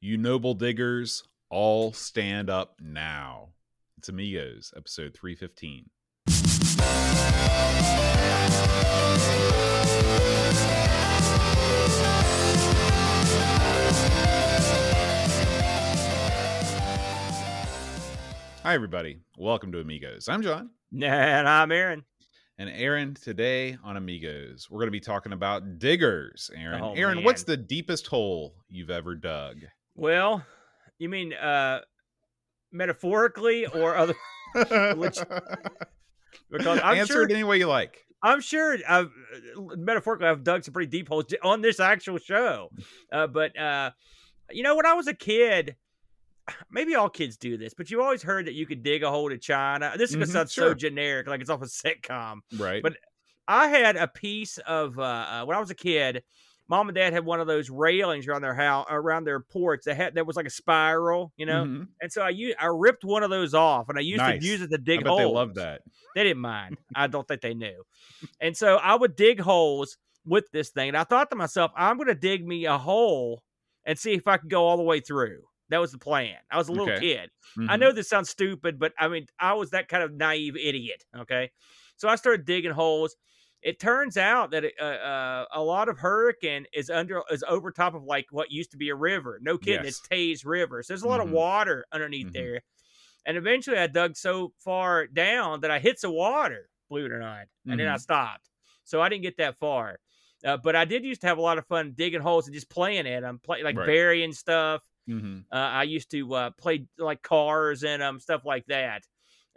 You noble diggers, all stand up now. It's Amigos, episode 315. Hi, everybody. Welcome to Amigos. I'm John. And I'm Aaron. And Aaron, today on Amigos, we're going to be talking about diggers. Aaron, Oh, Aaron, what's the deepest hole you've ever dug? Well, you mean uh metaphorically or other Which- because I'm Answer sure it any way you like. I'm sure I've metaphorically I've dug some pretty deep holes on this actual show. Uh, but uh you know when I was a kid maybe all kids do this, but you always heard that you could dig a hole to China. This is Mhm, sound sure. so generic, like it's off a sitcom. Right. But- I had a piece of uh, uh, when I was a kid. Mom and Dad had one of those railings around their house, around their porch. That had that was like a spiral, you know. Mhm. And so I, I ripped one of those off, and I used Nice. to use it to I dig holes. they love that. They didn't mind. I don't think they knew. And so I would dig holes with this thing, and I thought to myself, I'm going to dig me a hole and see if I could go all the way through. That was the plan. I was a little Okay. kid. I Mhm. know this sounds stupid, but I mean, I was that kind of naive idiot. Okay, so I started digging holes. It turns out that it, uh, uh, a lot of Hurricane is under is over top of like what used to be a river. No kidding, Yes. it's Teays River. So there's a lot Mhm. of water underneath Mhm. there. And eventually, I dug so far down that I hit some water. Believe it or not, and then I Mhm. stopped. So I didn't get that far. Uh, but I did used to have a lot of fun digging holes and just playing at them, play like Right. burying stuff. Mhm. Uh, I used to uh, play like cars in them, stuff like that.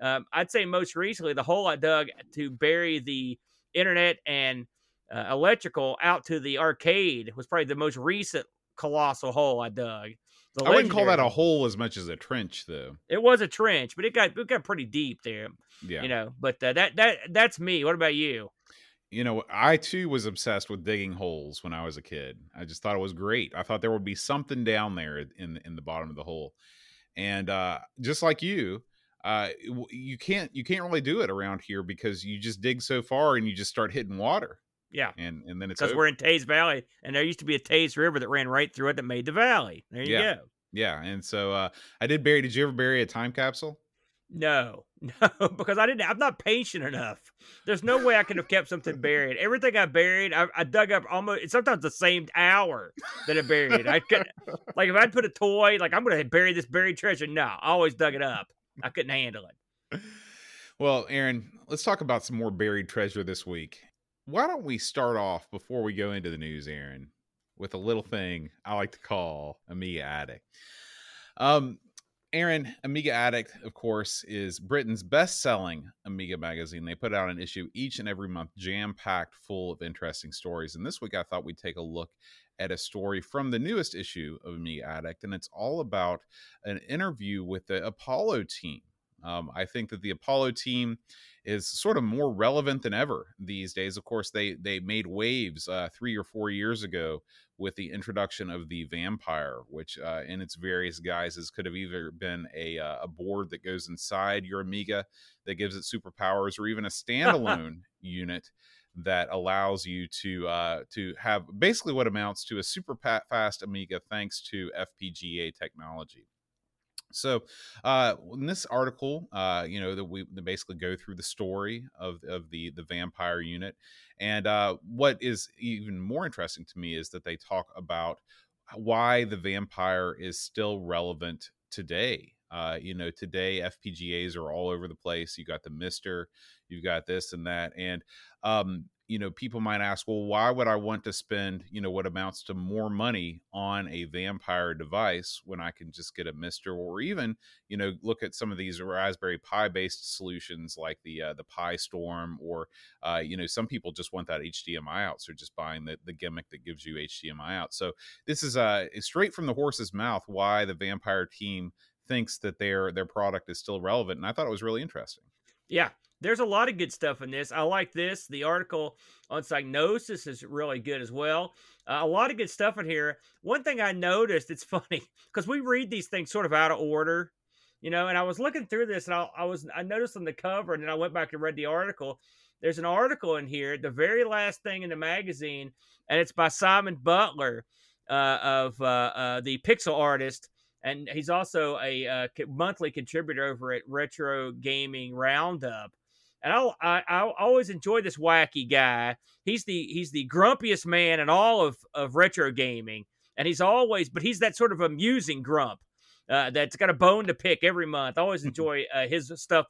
Um, I'd say most recently, the hole I dug to bury the internet and uh, electrical out to the arcade was probably the most recent colossal hole I dug. The I wouldn't call that a hole as much as a trench, though. It was a trench, but it got it got pretty deep there, Yeah. you know. But uh, that that that's me. What about you? you know, I too was obsessed with digging holes when I was a kid. I just thought it was great. I thought there would be something down there in in the bottom of the hole, and uh, just like you, uh, you can't you can't really do it around here because you just dig so far and you just start hitting water, Yeah, and and then it's because we're in Teays Valley, and there used to be a Teays River that ran right through it that made the valley. There you Yeah. go. yeah. And so uh, I did bury. Did you ever bury a time capsule? No, no, because I didn't. I'm not patient enough. There's no way I could have kept something buried. Everything I buried, I, I dug up almost sometimes the same hour that I buried. I could, like, if I'd put a toy, like I'm going to bury this buried treasure. No, I always dug it up. I couldn't handle it. Well, Aaron, let's talk about some more buried treasure this week. Why don't we start off before we go into the news, Aaron, with a little thing I like to call Amiga Addict. Um, Aaron, Amiga Addict, of course, is Britain's best-selling Amiga magazine. They put out an issue each and every month, jam-packed full of interesting stories. And this week, I thought we'd take a look at a story from the newest issue of Amiga Addict, and it's all about an interview with the Apollo team. Um, I think that the Apollo team is sort of more relevant than ever these days. Of course, they they made waves uh, three or four years ago with the introduction of the Vampire, which uh, in its various guises could have either been a uh, a board that goes inside your Amiga that gives it superpowers, or even a standalone unit that allows you to uh, to have basically what amounts to a super fast Amiga thanks to FPGA technology. So, uh, in this article, uh, you know that we that basically go through the story of of the the vampire unit, and uh, what is even more interesting to me is that they talk about why the vampire is still relevant today. Uh, you know, today FPGAs are all over the place. You got the Mister, you've got this and that, and um, you know, people might ask, well, why would I want to spend, you know, what amounts to more money on a vampire device when I can just get a Mister, or even, you know, look at some of these Raspberry Pi based solutions like the uh, the Pi Storm, or uh, you know, some people just want that HDMI out, so just buying the the gimmick that gives you HDMI out. So this is uh straight from the horse's mouth why the Vampire team thinks that their their product is still relevant, and I thought it was really interesting. Yeah, there's a lot of good stuff in this. I like this. The article on Psygnosis is really good as well. Uh, a lot of good stuff in here. One thing I noticed, it's funny because we read these things sort of out of order, you know. And I was looking through this, and I, I was I noticed on the cover, and then I went back and read the article. There's an article in here, the very last thing in the magazine, and it's by Simon Butler. uh, of uh, uh, the pixel artist, and he's also a uh, monthly contributor over at Retro Gaming Roundup. And I, I, I always enjoy this wacky guy. He's the he's the grumpiest man in all of, of retro gaming, and he's always but he's that sort of amusing grump uh, that's got a bone to pick every month. I always enjoy uh, his stuff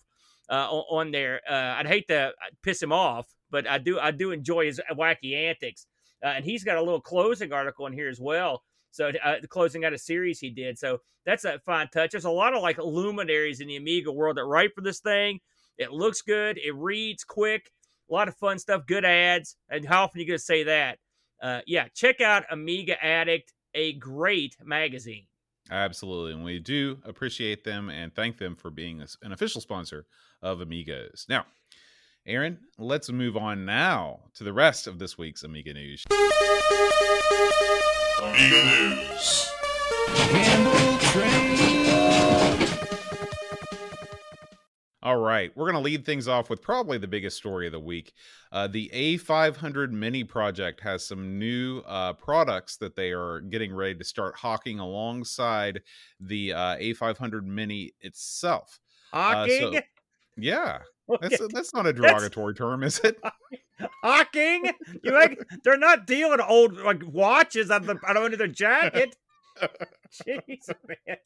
uh, on there. Uh, I'd hate to uh, piss him off, but I do I do enjoy his wacky antics. Uh, and he's got a little closing article in here as well. So uh, closing out a series he did. So that's a fine touch. There's a lot of like luminaries in the Amiga world that write for this thing. It looks good. It reads quick. A lot of fun stuff. Good ads. And how often are you going to say that? Uh, yeah, check out Amiga Addict, a great magazine. Absolutely. And we do appreciate them and thank them for being an official sponsor of Amigos. Now, Aaron, let's move on now to the rest of this week's Amiga news. Amiga news. All right, we're going to lead things off with probably the biggest story of the week. Uh, the A500 Mini project has some new uh, products that they are getting ready to start hawking alongside the uh, A500 Mini itself. Hawking? Uh, so, yeah, that's that's not a derogatory term, is it? Hawking? You like they're not dealing old like watches on the out of under their jacket. Jeez, man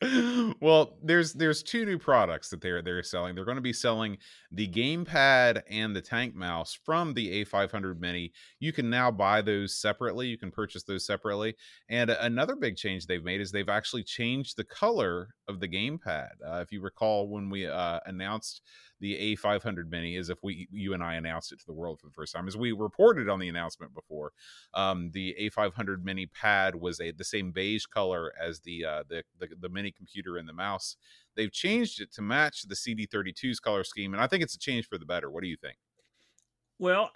well, there's there's two new products that they're they're selling. They're going to be selling the gamepad and the tank mouse from the A500 Mini. You can now buy those separately. You can purchase those separately. And another big change they've made is they've actually changed the color of the gamepad. Uh, if you recall when we uh, announced the A500 Mini is if we you and I announced it to the world for the first time. As we reported on the announcement before, um, the A500 Mini pad was a the same beige color as the, uh, the the the mini computer and the mouse. They've changed it to match the CD32's color scheme, and I think it's a change for the better. What do you think? Well,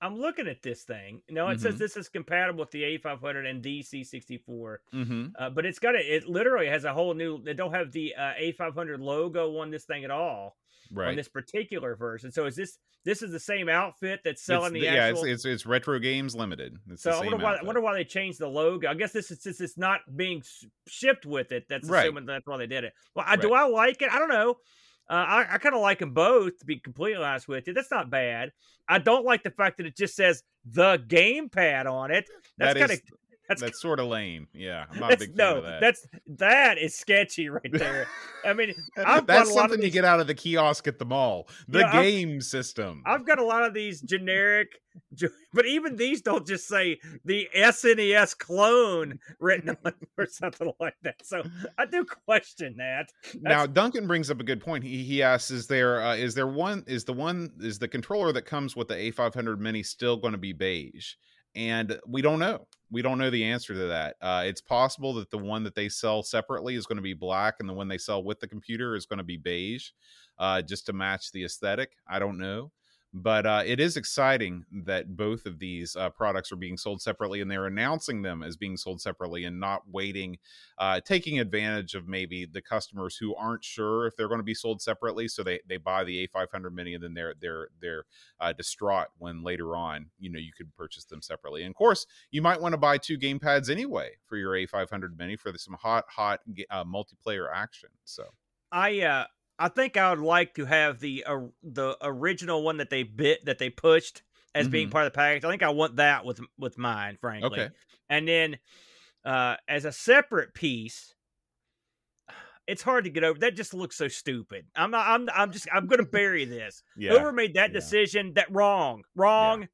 I'm looking at this thing. No, it mm-hmm. says this is compatible with the A500 and THEC64, mm-hmm. uh, but it's got a, it literally has a whole new. They don't have the uh, A500 logo on this thing at all right. on this particular version. So is this this is the same outfit that's selling it's the, yeah, actual... it's, it's, it's retro games limited. It's so I wonder why I wonder why they changed the logo. I guess this is since it's not being shipped with it. That's right. assuming that's why they did it. Well, I, right. do I like it? I don't know. Uh, I, I kind of like them both, to be completely honest with you. That's not bad. I don't like the fact that it just says the gamepad on it. That's kind of that's, that's sort of lame. Yeah, I'm not a big fan no, of that. That's that is sketchy right there. I mean, I've that's something these, you get out of the kiosk at the mall. The yeah, game I've, system. I've got a lot of these generic, but even these don't just say the SNES clone written on or something like that. So I do question that. That's, now Duncan brings up a good point. He he asks, "Is there uh, is there one is the one is the controller that comes with the A500 Mini still going to be beige?" And we don't know. We don't know the answer to that. Uh, it's possible that the one that they sell separately is going to be black, and the one they sell with the computer is going to be beige, uh, just to match the aesthetic. I don't know but uh, it is exciting that both of these uh, products are being sold separately and they're announcing them as being sold separately and not waiting uh, taking advantage of maybe the customers who aren't sure if they're going to be sold separately so they, they buy the a500 mini and then they're they're they're uh, distraught when later on you know you could purchase them separately. And of course you might want to buy two game pads anyway for your a500 mini for some hot hot uh, multiplayer action so. I uh I think I would like to have the uh, the original one that they bit that they pushed as mm-hmm. being part of the package. I think I want that with with mine, frankly. Okay. And then uh, as a separate piece, it's hard to get over. That just looks so stupid. I'm not. I'm. I'm just. I'm going to bury this. yeah. Whoever made that yeah. decision, that wrong, wrong. Yeah.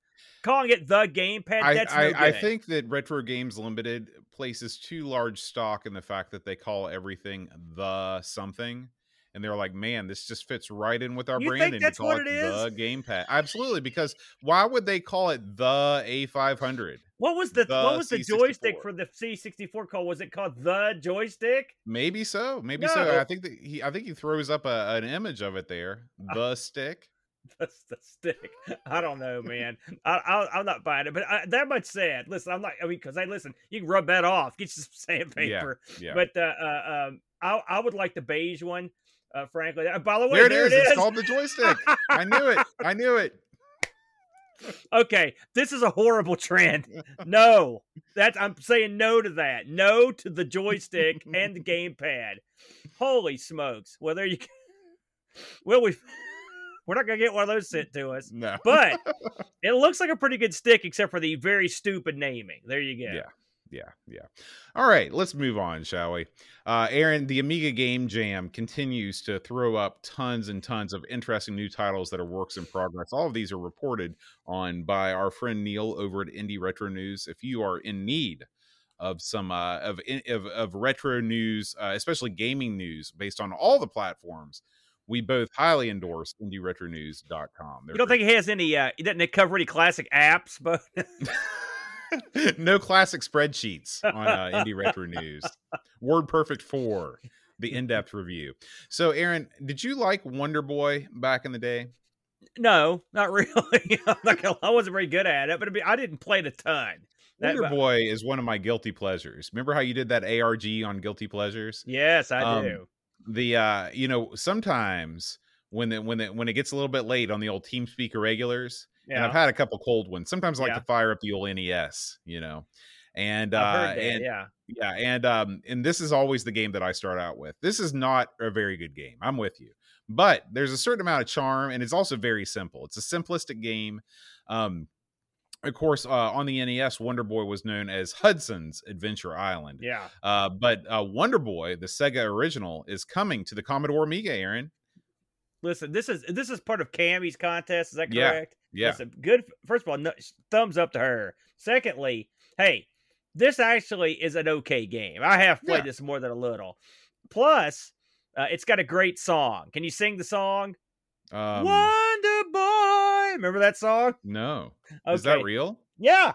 Calling it the gamepad. I, that's no I, I think that Retro Games Limited places too large stock in the fact that they call everything the something and they're like, "Man, this just fits right in with our you brand." and that's call what it, it is. The gamepad, absolutely. Because why would they call it the A500? What was the, the what was the C64? joystick for the C64 called? Was it called the joystick? Maybe so. Maybe no. so. I think that he. I think he throws up a, an image of it there. Uh, the stick. That's the stick. I don't know, man. I, I am not buying it, but I, that much said. Listen, I'm not. I mean, because I listen, you can rub that off, get you some sandpaper. Yeah, yeah. But uh, uh, um, I I would like the beige one uh, frankly. Uh, by the way, there it is. It it's called the joystick. I knew it. I knew it. okay, this is a horrible trend. No, that's I'm saying no to that. No to the joystick and the gamepad. Holy smokes! Well, there you. Go. Well, we we're not gonna get one of those sent to us, No. but it looks like a pretty good stick, except for the very stupid naming. There you go. Yeah. Yeah, yeah. All right, let's move on, shall we? Uh, Aaron, the Amiga Game Jam continues to throw up tons and tons of interesting new titles that are works in progress. All of these are reported on by our friend Neil over at Indie Retro News. If you are in need of some uh, of, of of retro news, uh, especially gaming news, based on all the platforms, we both highly endorse IndieRetroNews.com. You don't think he has any? uh doesn't it cover any classic apps, but no classic spreadsheets on uh, Indie Retro News. Word Perfect 4, the in depth review. So, Aaron, did you like Wonder Boy back in the day? no, not really. Gonna, I wasn't very good at it, but I, mean, I didn't play it a ton. That- Wonder Boy is one of my guilty pleasures. Remember how you did that ARG on Guilty Pleasures? Yes, I Um, do. The uh, you know, sometimes when the, when the, when it gets a little bit late on the old TeamSpeak regulars, and I've had a couple cold ones. Sometimes I like Yeah. to fire up the old NES, you know. And uh that. and yeah, Yeah, and um, and this is always the game that I start out with. This is not a very good game. I'm with you, but there's a certain amount of charm, and it's also very simple. It's a simplistic game. Um, of course, uh, on the NES, Wonder Boy was known as Hudson's Adventure Island. yeah. Uh, but uh, Wonder Boy, the Sega original, is coming to the Commodore Amiga. Aaron, Listen, this is this is part of Cammy's contest. Is that Yeah, correct? yeah, Listen, good. First of all, no, thumbs up to her. Secondly, hey, this actually is an okay game. I have played Yeah. this more than a little. Plus, uh, it's got a great song. Can you sing the song? um, Wonder Boy. Remember that song? no, Okay. is that real? Yeah.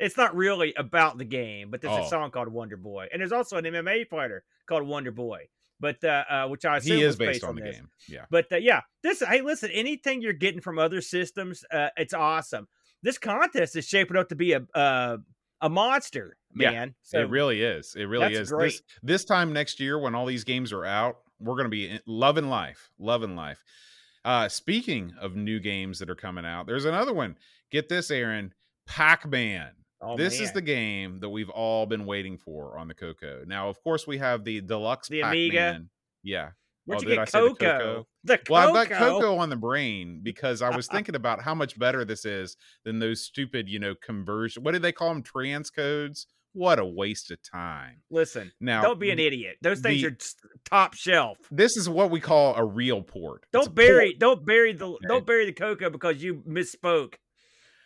It's not really about the game, but there's Oh. a song called Wonder Boy, and there's also an MMA fighter called Wonder Boy, but uh, uh which I assume He is based on the this. game. Yeah, But uh, yeah, this hey, listen, anything you're getting from other systems, uh, it's awesome. This contest is shaping up to be a uh, a monster, Yeah, man. so it really is. It really is. great. This this time next year, when all these games are out, we're going to be loving life, loving life. Uh, speaking of new games that are coming out, there's another one. Get this, Aaron. Pac-Man. Oh, this is the game that we've all been waiting for on the Coco. Now, of course, we have the deluxe The Pac-Man. Amiga? Yeah. Where'd oh, you get say the Coco? Coco? The Coco. Well, I've got Coco on the brain because I was thinking about how much better this is than those stupid, you know, conversion. What do they call them? Transcodes. What a waste of time. Listen, Now, don't be an idiot. Those things the- are top shelf. This is what we call a real port. Don't bury, port. don't bury the, Okay. don't bury the Coco because you misspoke.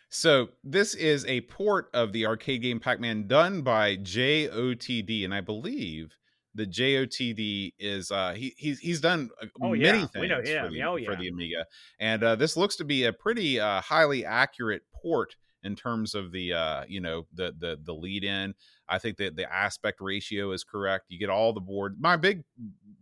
So this is a port of the arcade game Pac-Man done by JOTD, and I believe the JOTD is uh he he's he's done uh, Oh, many yeah, things we know for the, Oh, for the Amiga, and uh, this looks to be a pretty uh, highly accurate port in terms of the uh you know the the the lead in. I think that the aspect ratio is correct. You get all the board. My big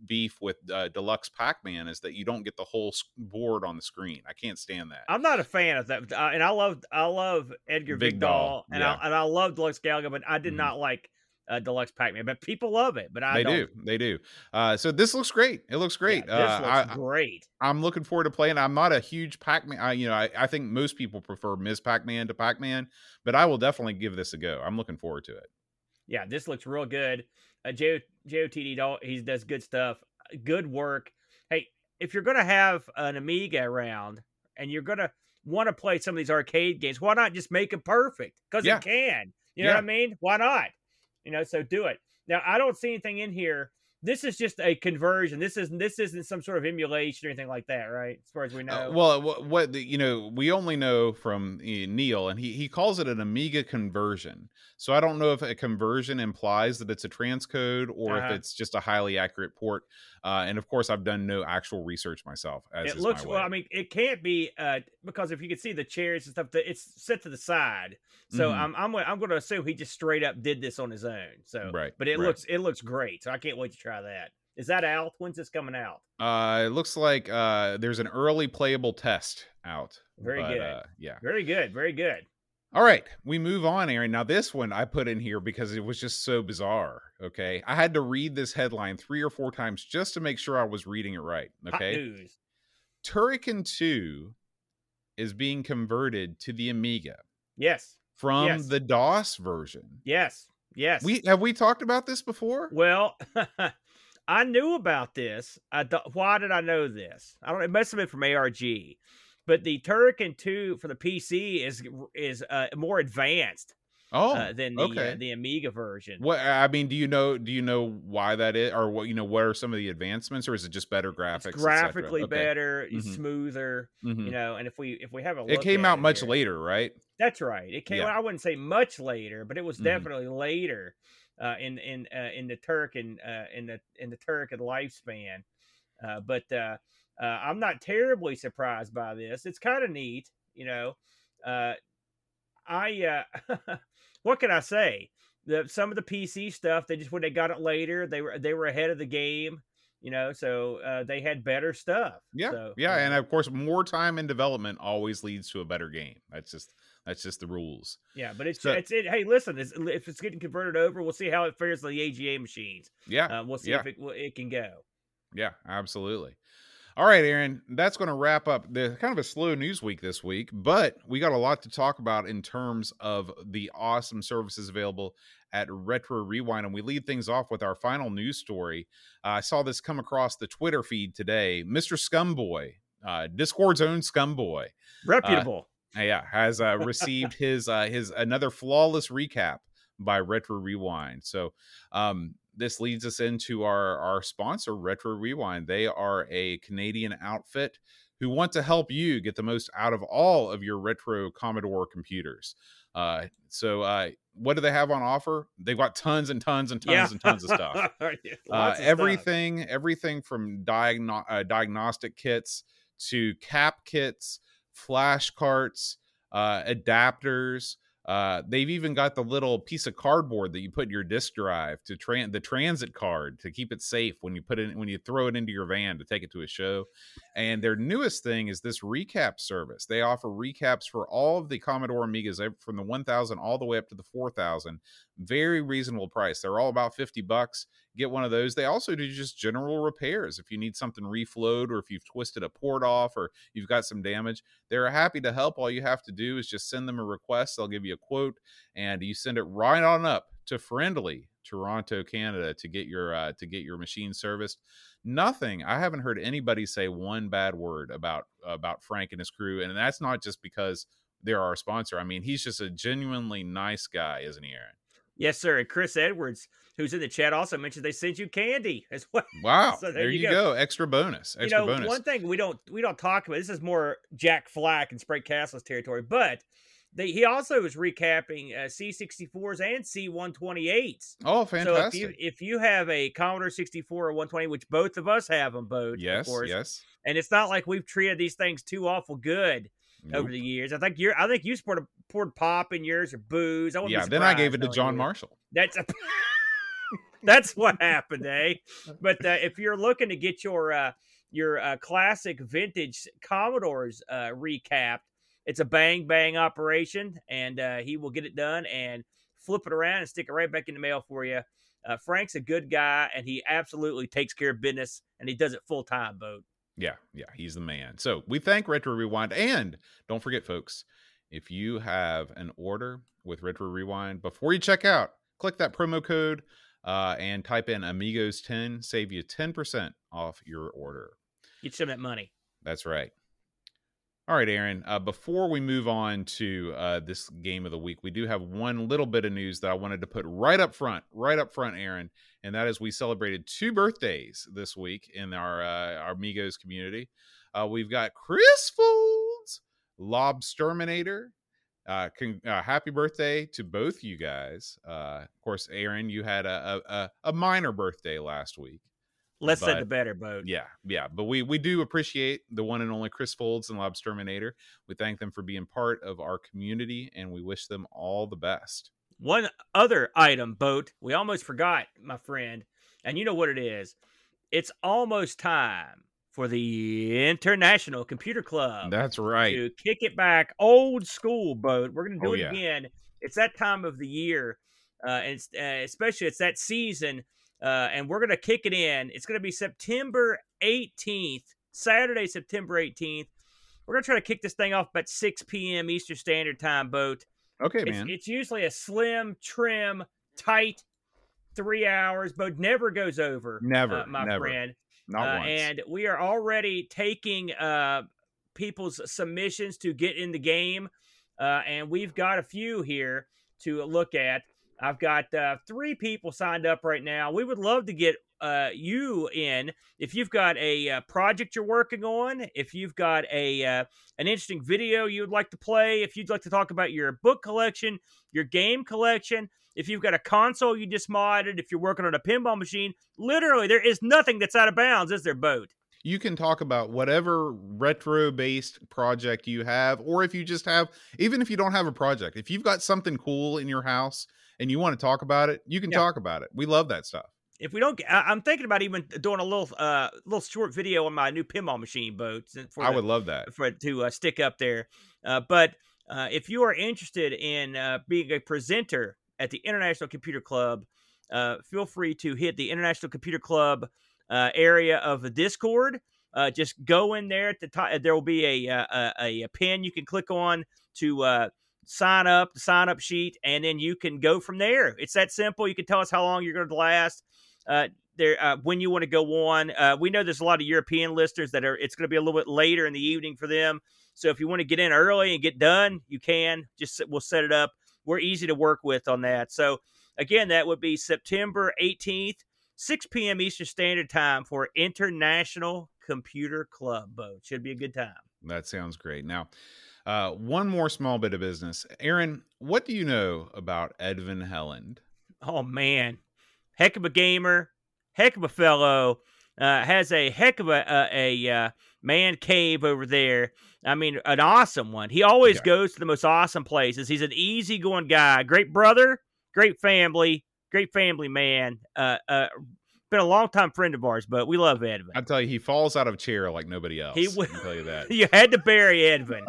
beef with uh, Deluxe Pac-Man is that you don't get the whole board on the screen. I can't stand that. I'm not a fan of that, uh, and I love I love Edgar Big Vigdal, and yeah. I and I love Deluxe Galaga, but I did Mhm. not like uh, Deluxe Pac-Man. But people love it, but I they don't. do they do uh so this looks great it looks Yeah, great this uh looks I, great. i'm looking forward to playing i'm not a huge pac-man I, you know I, I think most people prefer ms pac-man to pac-man but i will definitely give this a go i'm looking forward to it Yeah, this looks real good. Uh, J- JOTD, doll- he does good stuff. Good work. Hey, if you're gonna have an Amiga around and you're gonna want to play some of these arcade games, why not just make it perfect? Because Yeah. it can. You know Yeah. what I mean? Why not? You know, so do it. Now, I don't see anything in here. This is just a conversion. This isn't this isn't some sort of emulation or anything like that, right? As far as we know. Uh, well what, what the, you know we only know from uh, neil and he, he calls it an amiga conversion so i don't know if a conversion implies that it's a transcode or Uh-huh. if it's just a highly accurate port uh, and of course i've done no actual research myself as it is looks my well. I mean, it can't be uh, because if you can see the chairs and stuff, that it's set to the side. So Mhm. I'm I'm gonna- I'm going to assume he just straight up did this on his own. So, Right, but it right. looks it looks great. So I can't wait to try that. Is that out? When's this coming out? Uh, it looks like uh, there's an early playable test out. Very but, good. Uh, yeah. Very good. Very good. All right, we move on, Aaron. Now this one I put in here because it was just so bizarre. Okay, I had to read this headline three or four times just to make sure I was reading it right. Hot Okay, news. Turrican Two is being converted to the Amiga Yes. From Yes. the DOS version. Yes. Yes. We have we talked about this before? Well, I knew about this. I th- why did I know this? I don't. It must have been from ARG, but the Turrican Two for the PC is is uh, more advanced Oh, uh, than the okay. uh, the Amiga version. What I mean, do you know? Do you know why that is, or what you know? What are some of the advancements, or is it just better graphics? It's graphically Okay. better, Mhm. smoother, Mhm. you know. And if we if we have a It came out much here- later, right? That's right. It came. Yeah. I wouldn't say much later, but it was Mhm. definitely later uh, in in uh, in the Turrican uh, in the in the Turrican lifespan. Uh, but uh, uh, I'm not terribly surprised by this. It's kind of neat, you know. Uh, I uh, what can I say? The some of the PC stuff they just when they got it later they were they were ahead of the game, you know. So uh, they had better stuff. Yeah, So, yeah, and of course, more time in development always leads to a better game. That's just that's just the rules. yeah, but it's so- it's it. Hey, listen, it's, if it's getting converted over, we'll see how it fares on the AGA machines. Yeah, Uh, we'll see yeah. if it it can go. Yeah, absolutely. All right, Aaron, that's going to wrap up the kind of a slow news week this week, but we got a lot to talk about in terms of the awesome services available at Retro Rewind. And we lead things off with our final news story. Uh, I saw this come across the Twitter feed today. Mr. Scumboy, uh, Discord's own Scumboy, Reputable. uh, yeah, has uh, received his uh, his another flawless recap by Retro Rewind. So um, this leads us into our our sponsor, Retro Rewind. They are a Canadian outfit who want to help you get the most out of all of your retro Commodore computers. Uh, so uh, what do they have on offer? They've got tons and tons and tons yeah. and tons of stuff Yeah, uh, of stuff. everything everything from diagno- uh, diagnostic kits to cap kits flash carts uh, adapters uh, they've even got the little piece of cardboard that you put in your disk drive to the transit card to keep it safe when you put it when you throw it into your van to take it to a show. And their newest thing is this recap service. They offer recaps for all of the commodore amigas from the 1000 all the way up to the 4000 very reasonable price. They're all about 50 bucks get one of those. They also do just general repairs if you need something reflowed or if you've twisted a port off or you've got some damage. They're happy to help. All you have to do is just send them a request. They'll give you a quote and you send it right on up to friendly Toronto, Canada to get your uh, to get your machine serviced. Nothing. I haven't heard anybody say one bad word about about Frank and his crew, and that's not just because they're our sponsor. I mean, he's just a genuinely nice guy, isn't he, Aaron? Yes, sir. And Chris Edwards, who's in the chat, also mentioned they sent you candy as well. Wow. So there, there you go. go. Extra bonus. you know, bonus. one thing we don't we don't talk about. This is more Jack Flack and Sprague Castle's territory, but they, he also is recapping uh, C64s and C128s. oh, So if fantastic. you if you have a Commodore 64 or 120, which both of us have them both, yes, of course, yes. and it's not like we've treated these things too awful good Nope. over the years. I think you're I think you poured poured pop in yours or booze. I Yeah, then I gave it to John you. Marshall. That's a, that's what happened, eh? But uh, if you're looking to get your uh, your uh, classic vintage Commodores uh, recapped, it's a bang bang operation, and uh, he will get it done and flip it around and stick it right back in the mail for you. Uh, Frank's a good guy, and he absolutely takes care of business, and he does it full time, boat. Yeah, yeah, he's the man. So we thank Retro Rewind. And don't forget, folks, if you have an order with Retro Rewind, before you check out, click that promo code uh, and type in Amigos10, save you 10% off your order. Get some of that money. That's right. All right, Aaron. Uh, before we move on to uh, this game of the week, we do have one little bit of news that I wanted to put right up front, right up front, Aaron, and that is we celebrated two birthdays this week in our uh, our Migos community. Uh, we've got Chris Lobsterminator. Uh, con- uh, happy birthday to both you guys. Uh, of course, Aaron, you had a, a, a- minor birthday last week. Less said But- the better, boat. Yeah, yeah. But we we do appreciate the one and only Chris Folds and Lobsterminator. We thank them for being part of our community and we wish them all the best. One other item, boat, we almost forgot, my friend, and you know what it is. It's almost time for the International Computer Club That's right. to kick it back old school, boat. We're going to do Oh, it yeah. again. It's that time of the year, uh, and uh, especially it's that season, uh, and we're going to kick it in. It's going to be September 18th, Saturday, September 18th. we're gonna try to kick this thing off about 6 p.m. Eastern Standard Time. Boat. Okay, It's, man. it's usually a slim, trim, tight three hours, but never goes over. Never, uh, my never. friend. Not Uh, once. and we are already taking uh, people's submissions to get in the game, uh, and we've got a few here to look at. I've got uh, three people signed up right now. We would love to get uh, you in if you've got a uh, project you're working on, if you've got a uh, an interesting video you would like to play, if you'd like to talk about your book collection, your game collection, if you've got a console you just modded, if you're working on a pinball machine, literally there is nothing that's out of bounds, is there, boat? you can talk about whatever retro based project you have or if you just have even if you don't have a project if you've got something cool in your house and you want to talk about it you can Yeah. talk about it we love that stuff If we don't, I'm thinking about even doing a little, uh, little short video on my new pinball machine boat. For i the- would love that for to uh, stick up there. Uh, but uh, if you are interested in uh, being a presenter at the International Computer Club, uh, feel free to hit the International Computer Club uh, area of the Discord. Uh, just go in there at the top. There will be a a, a, a pin you can click on to uh, sign up, the sign up sheet, and then you can go from there. It's that simple. You can tell us how long you're going to last. Uh, there, uh, when you want to go on. Uh, we know there's a lot of European listeners that are. It's going to be a little bit later in the evening for them. So if you want to get in early and get done, you can. Just we'll set it up. We're easy to work with on that. So again, that would be September 18th, 6 p.m. Eastern Standard Time for International Computer Club. Boat should be a good time. that sounds great now uh, one more small bit of business aaron what do you know about edvin helland Oh man, heck of a gamer, heck of a fellow. Uh, has a heck of a a, a uh, man cave over there. I mean, an awesome one. He always Yeah. goes to the most awesome places. He's an easygoing guy, great brother, great family, great family man. Uh, uh, been a long time friend of ours, but we love Edvin. i tell you he falls out of chair like nobody else He will- tell you that you had to bury Edvin.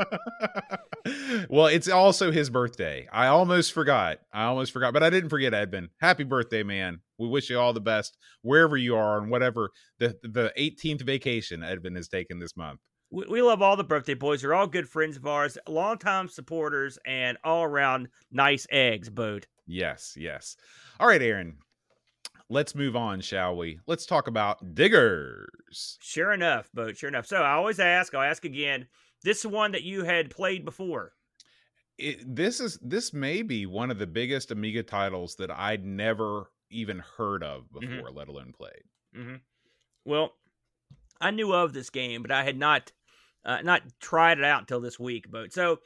well, it's also his birthday. I almost forgot. I almost forgot, but I didn't forget Edvin. Happy birthday, man. We wish you all the best wherever you are and whatever the the 18th vacation Edvin has taken this month. we, we love all the birthday boys. They're all good friends of ours, longtime supporters, and all around nice eggs. Boat. Yes, yes. All right, Aaron. Let's move on, shall we? Let's talk about diggers. Sure enough, Boat. Sure enough. So I always ask, I'll ask again. This one that you had played before. It, this is this may be one of the biggest Amiga titles that I'd never even heard of Mhm. before, let alone played. hmm Well, I knew of this game, but I had not uh, not tried it out until this week. Boat. So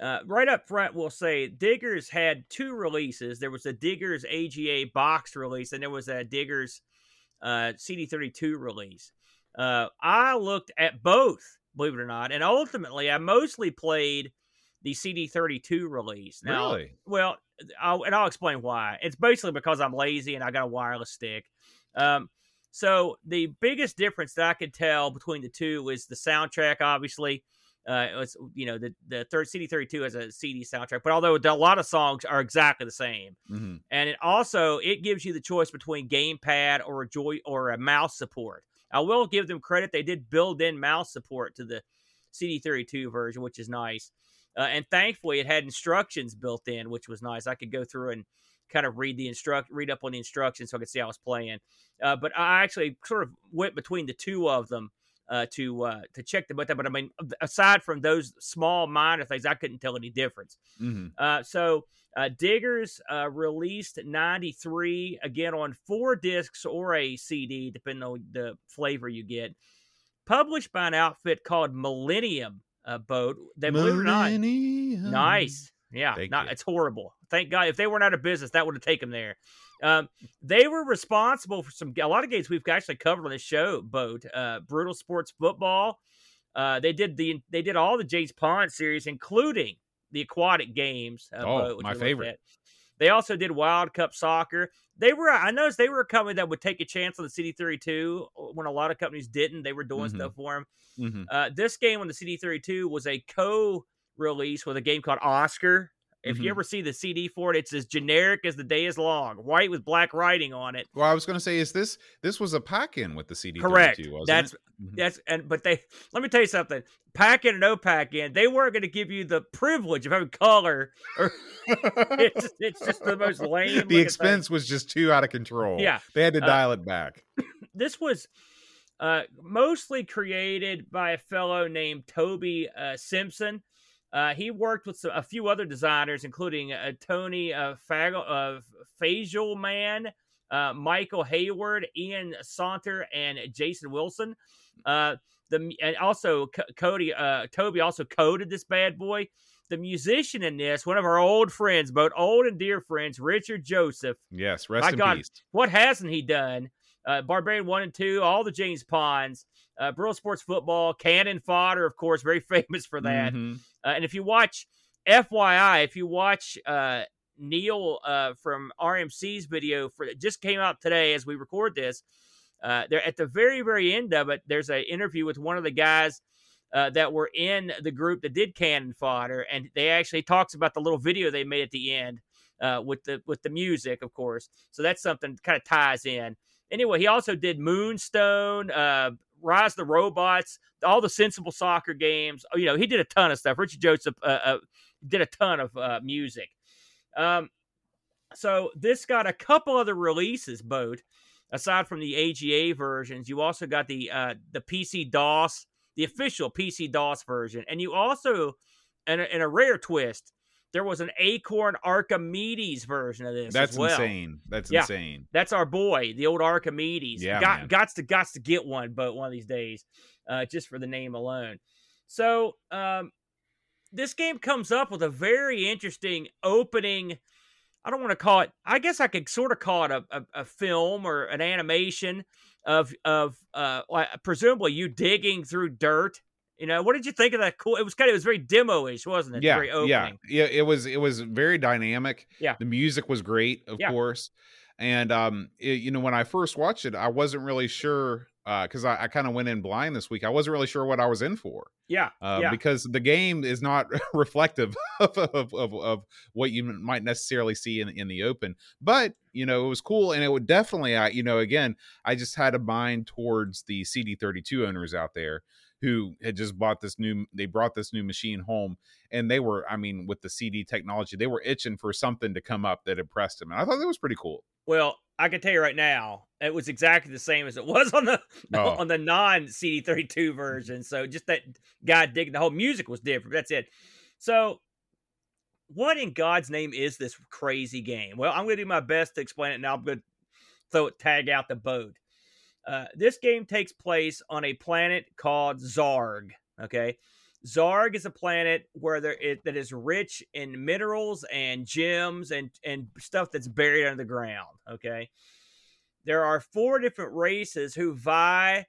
uh, right up front, we'll say Diggers had two releases. There was a Diggers AGA box release, and there was a Diggers uh, CD32 release. Uh, I looked at both, believe it or not, and ultimately, I mostly played the CD32 release. Now, really? well, I'll, and I'll explain why. It's basically because I'm lazy and I got a wireless stick. Um, so the biggest difference that I could tell between the two is the soundtrack. Obviously, uh, it's you know the the third CD32 has a CD soundtrack, but although a lot of songs are exactly the same, hmm and it also it gives you the choice between gamepad or a joy or a mouse support. I will give them credit; they did build in mouse support to the CD32 version, which is nice. Uh, and thankfully, it had instructions built in, which was nice. I could go through and kind of read the instruct, read up on the instructions, so I could see how I was playing. Uh, but I actually sort of went between the two of them uh, to uh, to check them. But but I mean, aside from those small minor things, I couldn't tell any difference. hmm Uh, so uh, Diggers uh, released 93 again on four discs or a CD, depending on the flavor you get. Published by an outfit called Millennium uh, Boat. They believe it or not, nice. Yeah, Thank not, you. it's horrible. Thank God. If they weren't out of business, that would have taken them there. Um, they were responsible for some a lot of games we've actually covered on this show. Boat, uh, brutal sports football. Uh, they did the they did all the James Pond series, including the aquatic games. Uh, Oh, Boat, my favorite. They also did Wild Cup soccer. They were I noticed they were a company that would take a chance on the CD32 when a lot of companies didn't. They were doing Mhm. stuff for them. Mhm. Uh, this game on the CD32 was a co-release with a game called Oscar. If Mhm. you ever see the CD for it, it's as generic as the day is long, white with black writing on it. Well, I was going to say, is this this was a pack in with the CD? Correct. Wasn't That's it? Mhm. that's and but they let me tell you something. Pack in and no pack in, they weren't going to give you the privilege of having color. Or it's just, it's just the most lame. the thing. expense was just too out of control. Yeah. they had to Uh, dial it back. this was uh, mostly created by a fellow named Toby uh, Simpson. Uh, he worked with a few other designers, including uh, Tony uh, Fagel, uh, Man, uh, Michael Hayward, Ian Saunter, and Jason Wilson. Uh, the and also C- Cody uh, Toby also coded this bad boy. The musician in this, one of our old friends, both old and dear friends, Richard Joseph. Yes, rest my in God. peace. What hasn't he done? Uh, Barbarian one and two, all the James Ponds, uh, Brutal Sports Football, Cannon Fodder, of course, very famous for that. Mhm. Uh, and if you watch, FYI, if you watch uh, Neil uh, from RMC's video for it just came out today as we record this, uh, there at the very very end of it, there's an interview with one of the guys. Uh, that were in the group that did cannon fodder, and they actually talks about the little video they made at the end uh, with the with the music, of course. So that's something that kind of ties in. Anyway, he also did Moonstone, uh, Rise the Robots, all the sensible soccer games. Oh, You know, he did a ton of stuff. Richard Joseph uh, uh, did a ton of uh, music. Um, so this got a couple other releases, both aside from the AGA versions. You also got the uh, the PC DOS, the official PC DOS version, and you also, in a, in a rare twist, there was an Acorn Archimedes version of this. That's as well. insane. That's Yeah. insane. That's our boy, the old Archimedes. Yeah, got man. gots to gots to get one, but one of these days, uh, just for the name alone. So um, this game comes up with a very interesting opening. I don't want to call it. I guess I could sort of call it a, a, a film or an animation of of uh, presumably you digging through dirt. You know, what did you think of that? Cool. It was kind of it was very demo-ish, wasn't it? Yeah, very opening. yeah, yeah. It was it was very dynamic. Yeah. the music was great, of Yeah. course. And um, it- you know, when I first watched it, I wasn't really sure because I, I kind of went in blind this week. I wasn't really sure what I was in for. Yeah, uh, yeah. because the game is not reflective of, of, of, of what you might necessarily see in, in the open. But you know, it was cool, and it would definitely, I you know, again, I just had a mind towards the CD32 owners out there who had just bought this new, they brought this new machine home, and they were, I mean, with the CD technology, they were itching for something to come up that impressed them, and I thought that was pretty cool. Well, I can tell you right now, it was exactly the same as it was on the Oh. on the non CD32 version. So just that guy digging the whole music was different. That's it. So what in God's name is this crazy game? Well, I'm going to do my best to explain it. Now I'm going to throw it tag out the boat. Uh, this game takes place on a planet called Zarg. Okay, Zarg is a planet where there it, that is rich in minerals and gems and and stuff that's buried under the ground. Okay, there are four different races who vie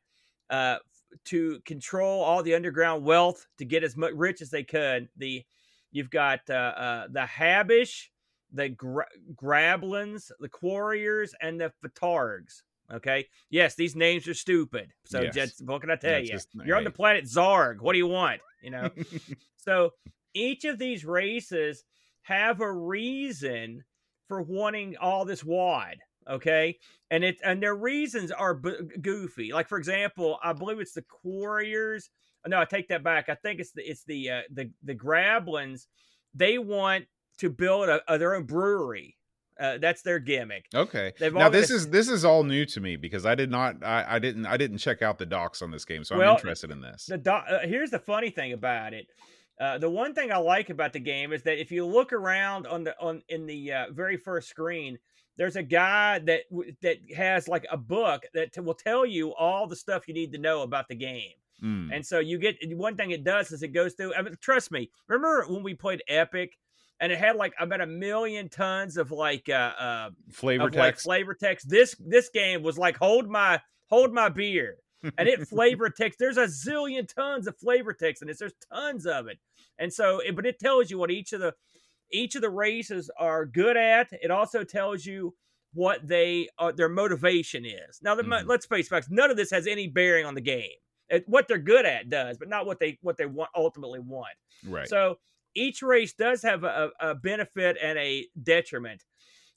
uh, to control all the underground wealth to get as much rich as they could. The you've got uh, uh, the Habbish, the Gra- Grablins, the Quarriors, and the Fatargs. Okay. Yes, these names are stupid. So, Yes. just, what can I tell That's you? just- You're on the planet Zarg. What do you want? You know. so each of these races have a reason for wanting all this wad. Okay, and it and their reasons are b- goofy. Like for example, I believe it's the Quarriors. No, I take that back. I think it's the it's the uh, the the Grablins. They want to build a, a- their own brewery. Uh, that's their gimmick. Okay. They've now this is this is all new to me because I did not I, I didn't I didn't check out the docs on this game, so I'm interested in this. The do- uh, here's the funny thing about it. Uh, the one thing I like about the game is that if you look around on the on in the uh, very first screen, there's a guy that that has like a book that t- will tell you all the stuff you need to know about the game. Mm. And so you get one thing it does is it goes through. I mean, trust me. Remember when we played Epic, and it had like about a million tons of like uh, uh Flavor of like text. flavor text. This this game was like hold my hold my beer, and it flavor text. There's a zillion tons of flavor text in this. There's tons of it, and so it, but it tells you what each of the each of the races are good at. It also tells you what they uh, their motivation is. Now, the, Mhm. let's face facts. None of this has any bearing on the game. It, what they're good at does, but not what they what they want ultimately want. right. So each race does have a, a benefit and a detriment.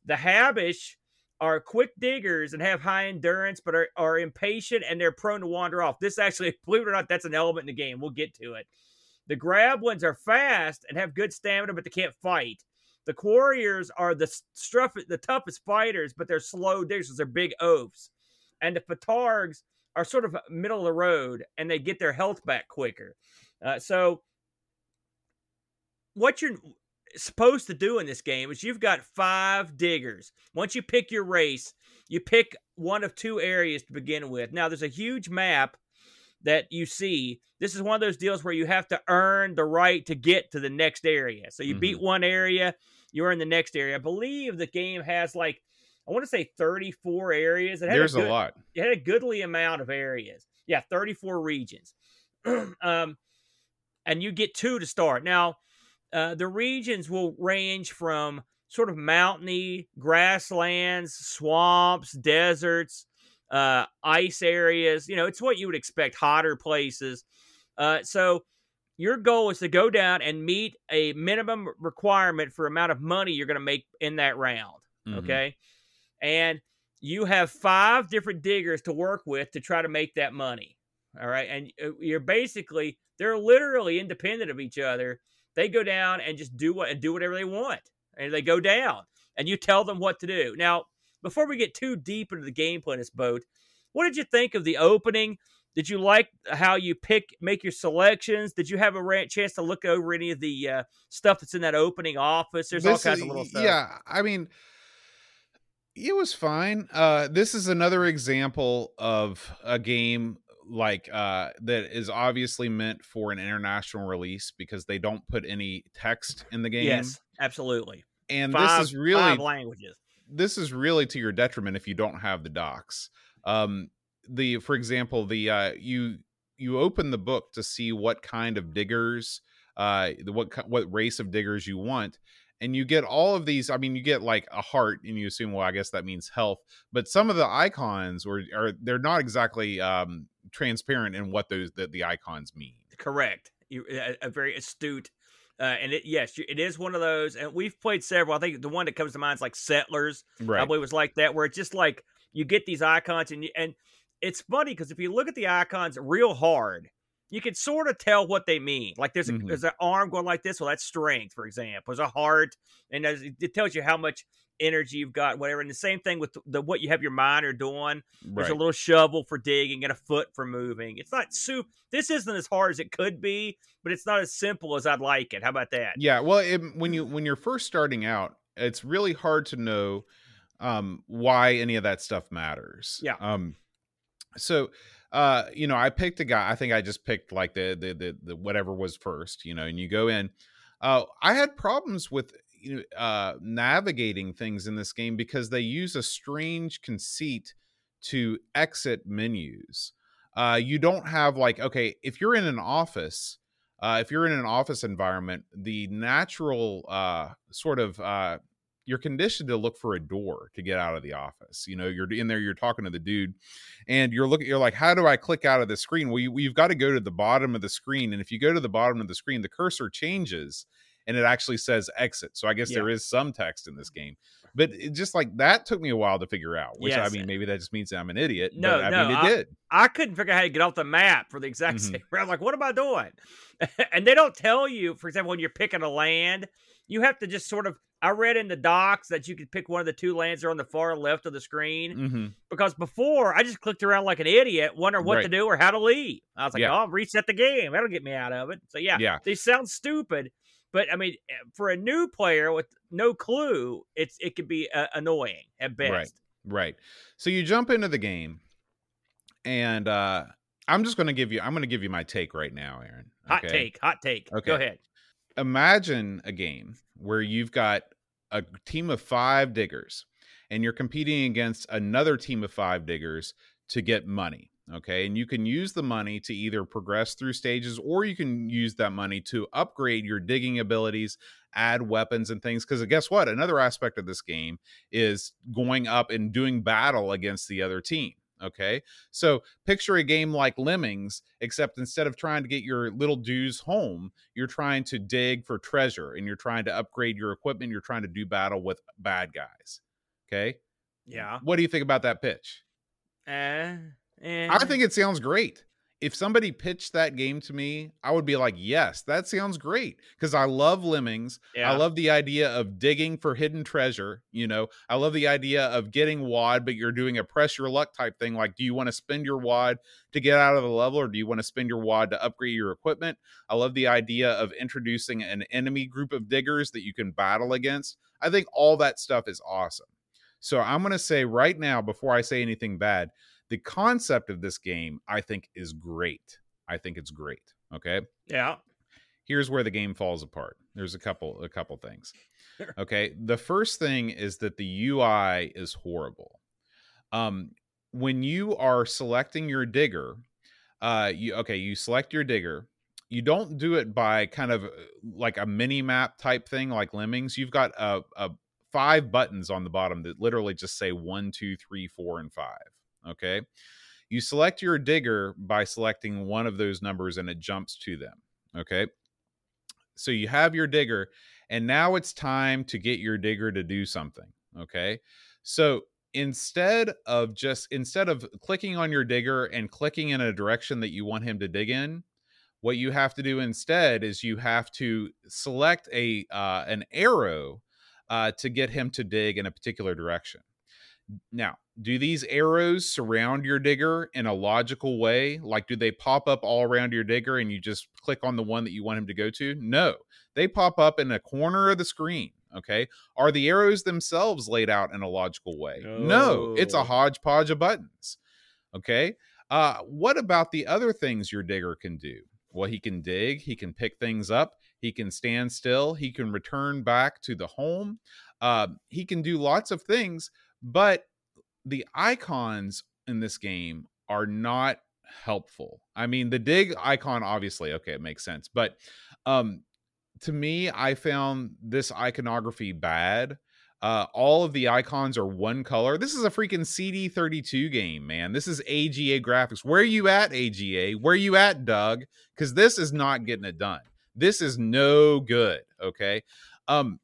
The Habbish are quick diggers and have high endurance, but are, are impatient and they're prone to wander off. This actually, believe it or not, that's an element in the game. We'll get to it. The Grablins are fast and have good stamina, but they can't fight. The Quarriors are the struff, the toughest fighters, but they're slow diggers. They're big oafs. And the Fatargs are sort of middle of the road and they get their health back quicker. Uh, so, what you're supposed to do in this game is you've got five diggers. Once you pick your race, you pick one of two areas to begin with. Now, there's a huge map that you see. This is one of those deals where you have to earn the right to get to the next area. So you mm-hmm. beat one area, you're in the next area. I believe the game has like I want to say 34 areas. It There's a, good, a, lot. It had a goodly amount of areas. Yeah, 34 regions. um, and you get two to start. Now, uh, the regions will range from sort of mountainy grasslands, swamps, deserts, uh, ice areas. You know, it's what you would expect, hotter places. Uh, so your goal is to go down and meet a minimum requirement for amount of money you're going to make in that round. Mm-hmm. Okay, and you have five different diggers to work with to try to make that money. All right, and uh, you're basically they're literally independent of each other they go down and just do what and do whatever they want. And they go down and you tell them what to do. Now, before we get too deep into the gameplay in this boat, what did you think of the opening? Did you like how you pick, make your selections? Did you have a chance to look over any of the uh, stuff that's in that opening office? There's this all kinds is, of little stuff. Yeah, I mean, it was fine. Uh, this is another example of a game like uh that is obviously meant for an international release because they don't put any text in the game. Yes, absolutely. And five, this is really languages. This is really to your detriment if you don't have the docs. Um the for example, the uh you you open the book to see what kind of diggers uh what what race of diggers you want and you get all of these i mean you get like a heart and you assume well i guess that means health but some of the icons or are they're not exactly um transparent in what those the, the icons mean. Correct. You a, a very astute. Uh, and it, yes, it is one of those, and we've played several. I think the one that comes to mind is like Settlers. Right. I believe it was like that, where it's just like you get these icons, and you, and it's funny because if you look at the icons real hard, you can sort of tell what they mean. Like there's a, mm-hmm. there's an arm going like this. Well, that's strength, for example. There's a heart, and it tells you how much energy you've got, whatever. And the same thing with the what you have your miner doing. There's right. a little shovel for digging and a foot for moving. It's not soup. This isn't as hard as it could be, but it's not as simple as I'd like it. How about that? Yeah. Well, it, when you when you're first starting out, it's really hard to know um, why any of that stuff matters. Yeah. Um. So uh you know i picked a guy i think i just picked like the the the, the whatever was first you know and you go in uh i had problems with uh, navigating things in this game because they use a strange conceit to exit menus. Uh, you don't have like okay, if you're in an office, uh, if you're in an office environment, the natural uh, sort of uh, you're conditioned to look for a door to get out of the office. You know, you're in there, you're talking to the dude, and you're looking, you're like, how do I click out of the screen? Well, you, you've got to go to the bottom of the screen, and if you go to the bottom of the screen, the cursor changes and it actually says exit. So I guess yeah. there is some text in this game. But it just like that took me a while to figure out, which yes. I mean, maybe that just means I'm an idiot. No, but, I no, mean, it I, did. I couldn't figure out how to get off the map for the exact mm-hmm. same. I'm like, what am I doing? and they don't tell you, for example, when you're picking a land, you have to just sort of. I read in the docs that you could pick one of the two lands that are on the far left of the screen mm-hmm. because before I just clicked around like an idiot, wondering what right. to do or how to leave. I was like, yeah. "Oh, reset the game. That'll get me out of it." So yeah, yeah, they sound stupid, but I mean, eh, for a new player with no clue, it's it could be uh, annoying at best. Right. Right. So you jump into the game, and uh I'm just going to give you. I'm going to give you my take right now, Aaron. Okay? Hot take. Hot take. Okay. Go ahead. Imagine a game where you've got a team of five diggers, and you're competing against another team of five diggers to get money. Okay. And you can use the money to either progress through stages or you can use that money to upgrade your digging abilities, add weapons and things. Because guess what? Another aspect of this game is going up and doing battle against the other team. Okay. So picture a game like Lemmings, except instead of trying to get your little dudes home, you're trying to dig for treasure and you're trying to upgrade your equipment. You're trying to do battle with bad guys. Okay. Yeah. What do you think about that pitch? Uh, eh. I think it sounds great. If somebody pitched that game to me, I would be like, yes, that sounds great. Because I love lemmings. yeah. I love the idea of digging for hidden treasure. You know, I love the idea of getting wad, but you're doing a press your luck type thing. Like, do you want to spend your wad to get out of the level, or do you want to spend your wad to upgrade your equipment? I love the idea of introducing an enemy group of diggers that you can battle against. I think all that stuff is awesome. So I'm going to say right now, before I say anything bad, the concept of this game I think is great. I think it's great. Okay? Yeah. here's where the game falls apart. There's a couple a couple things. Okay? The first thing is that the ui is horrible. Um when you are selecting your digger uh you okay you select your digger. You don't do it by kind of uh, like a mini map type thing like lemmings. You've got a, a five buttons on the bottom that literally just say one two three four and five okay? You select your digger by selecting one of those numbers and it jumps to them okay? So you have your digger and now it's time to get your digger to do something okay? So instead of just instead of clicking on your digger and clicking in a direction that you want him to dig in what you have to do instead is you have to select a uh, an arrow uh, to get him to dig in a particular direction now do these arrows surround your digger in a logical way? Like do they pop up all around your digger and you just click on the one that you want him to go to? No they pop up in a corner of the screen okay? Are the arrows themselves laid out in a logical way? No, it's a No. hodgepodge of buttons okay? Uh what about the other things your digger can do? Well he can dig he can pick things up he can stand still he can return back to the home uh, he can do lots of things but the icons in this game are not helpful. I mean, the dig icon obviously, okay, it makes sense, but um to me, I found this iconography bad. Uh, all of the icons are one color. This is a freaking CD32 game, man. This is AGA graphics. Where are you at, AGA? Where are you at, Doug? Because this is not getting it done. This is no good. Okay. Um,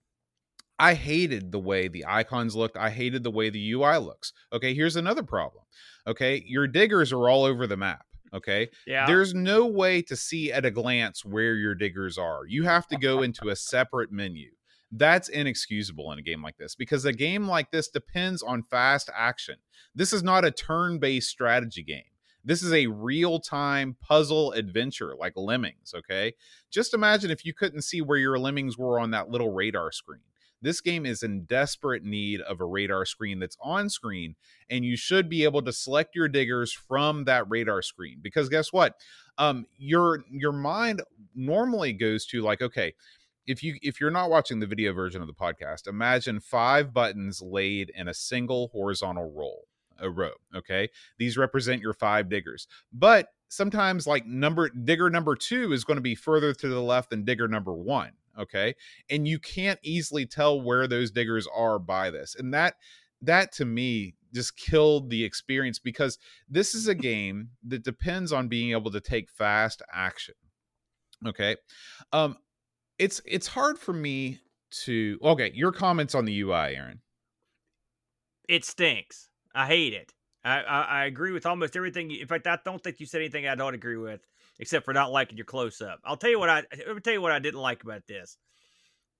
I hated the way the icons looked. I hated the way the UI looks. Okay, here's another problem. Okay, your diggers are all over the map. Okay, Yeah. there's no way to see at a glance where your diggers are. You have to go into a separate menu. That's inexcusable in a game like this because a game like this depends on fast action. This is not a turn based strategy game. This is a real time puzzle adventure like Lemmings. Okay. Just imagine if you couldn't see where your lemmings were on that little radar screen. This game is in desperate need of a radar screen that's on screen, and you should be able to select your diggers from that radar screen. Because guess what? Um, your your mind normally goes to like, okay, if you if you're not watching the video version of the podcast, imagine five buttons laid in a single horizontal roll a row. Okay, these represent your five diggers, but sometimes like number digger number two is going to be further to the left than digger number one. Okay, and you can't easily tell where those diggers are by this, and that that to me just killed the experience because this is a game that depends on being able to take fast action okay um it's it's hard for me to okay your comments on the ui aaron it stinks. I hate it. I, I, I agree with almost everything. In fact, I don't think you said anything I don't agree with, except for not liking your close up. I'll tell you what I let me tell you what I didn't like about this.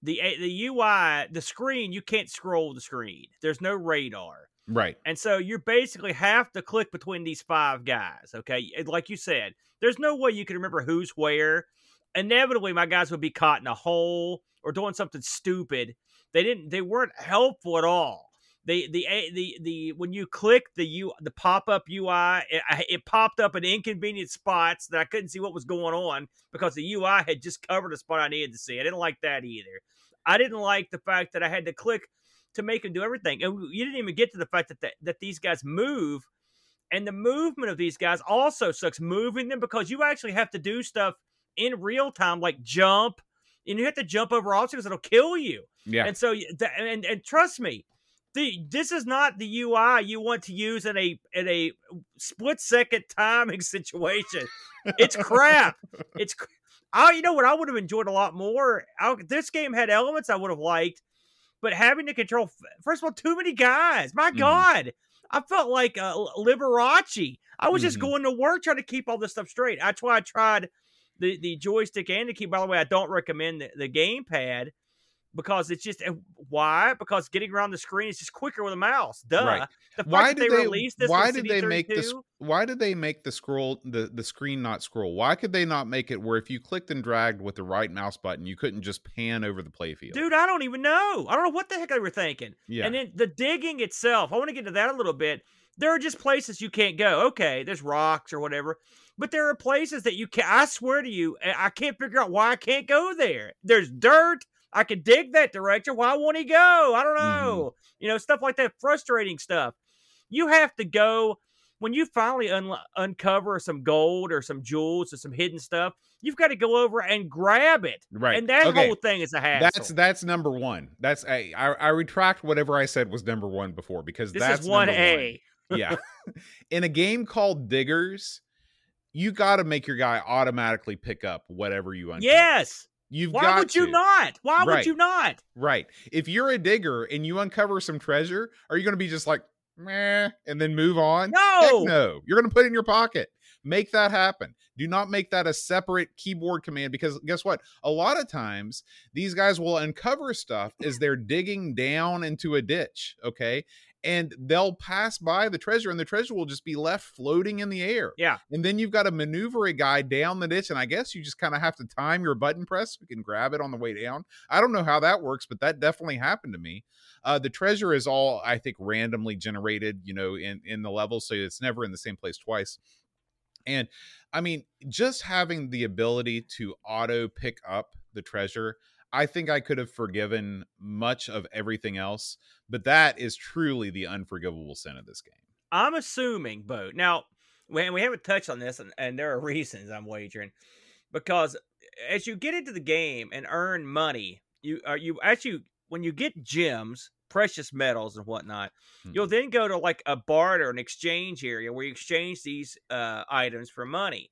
The eh, the UI, the screen, you can't scroll the screen. There's no radar. right And so you basically have to click between these five guys. Okay. Like you said, there's no way you can remember who's where. Inevitably, my guys would be caught in a hole or doing something stupid. They didn't, they weren't helpful at all. The, the, A- the, the, when you click the U, the pop up UI, it, it popped up in inconvenient spots that I couldn't see what was going on because the UI had just covered a spot I needed to see. I didn't like that either. I didn't like the fact that I had to click to make them do everything. And you didn't even get to the fact that, that that these guys move, and the movement of these guys also sucks. Moving them because you actually have to do stuff in real time, like jump, and you have to jump over obstacles that'll kill you. yeah And so, and and trust me, the this is not the UI you want to use in a in a split second timing situation. It's crap. it's I you know what I would have enjoyed a lot more. I, this game had elements I would have liked, but having to control first of all too many guys. My Mhm. God, I felt like uh, Liberace. I was just Mhm. going to work trying to keep all this stuff straight. That's why I tried the the joystick and the key. By the way, I don't recommend the, the gamepad because it's just why because getting around the screen is just quicker with a mouse. Duh. Right. The fact why did they, they, released this why did CD they make this why did they make the scroll the the screen not scroll why could they not make it where if you clicked and dragged with the right mouse button you couldn't just pan over the playfield Dude, I don't even know. I don't know what the heck they were thinking. yeah And then the digging itself, I want to get to that a little bit. There are just places you can't go. Okay, there's rocks or whatever, but there are places that you can. I swear to you, I can't figure out why I can't go there. There's dirt. I could dig that direction. Why won't he go? I don't Mhm. know. You know, stuff like that, frustrating stuff. You have to go when you finally un- uncover some gold or some jewels or some hidden stuff. You've got to go over and grab it, right and that okay whole thing is a hassle. that's that's number one that's I, I i retract whatever i said was number one before because this that's is one A. yeah in a game called diggers you got to make your guy automatically pick up whatever you uncover Yes. You've Why would you not? Why would you not? Right. If you're a digger and you uncover some treasure, are you going to be just like, meh, and then move on? Heck No. no. You're going to put it in your pocket. Make that happen. Do not make that a separate keyboard command because guess what? A lot of times these guys will uncover stuff as they're digging down into a ditch. Okay. And they'll pass by the treasure and the treasure will just be left floating in the air. Yeah. And then you've got to maneuver a guy down the ditch. And I guess you just kind of have to time your button press so you can grab it on the way down. I don't know how that works, but that definitely happened to me. Uh, the treasure is all, I think, randomly generated, you know, in, in the level. So it's never in the same place twice. And I mean, just having the ability to auto pick up the treasure, I think I could have forgiven much of everything else. But that is truly the unforgivable sin of this game. I'm assuming, Bo. Now, when we haven't touched on this, and, and there are reasons I'm wagering, because as you get into the game and earn money, you are you actually when you get gems, precious metals, and whatnot, you'll Mhm. then go to like a barter, an exchange area where you exchange these uh, items for money,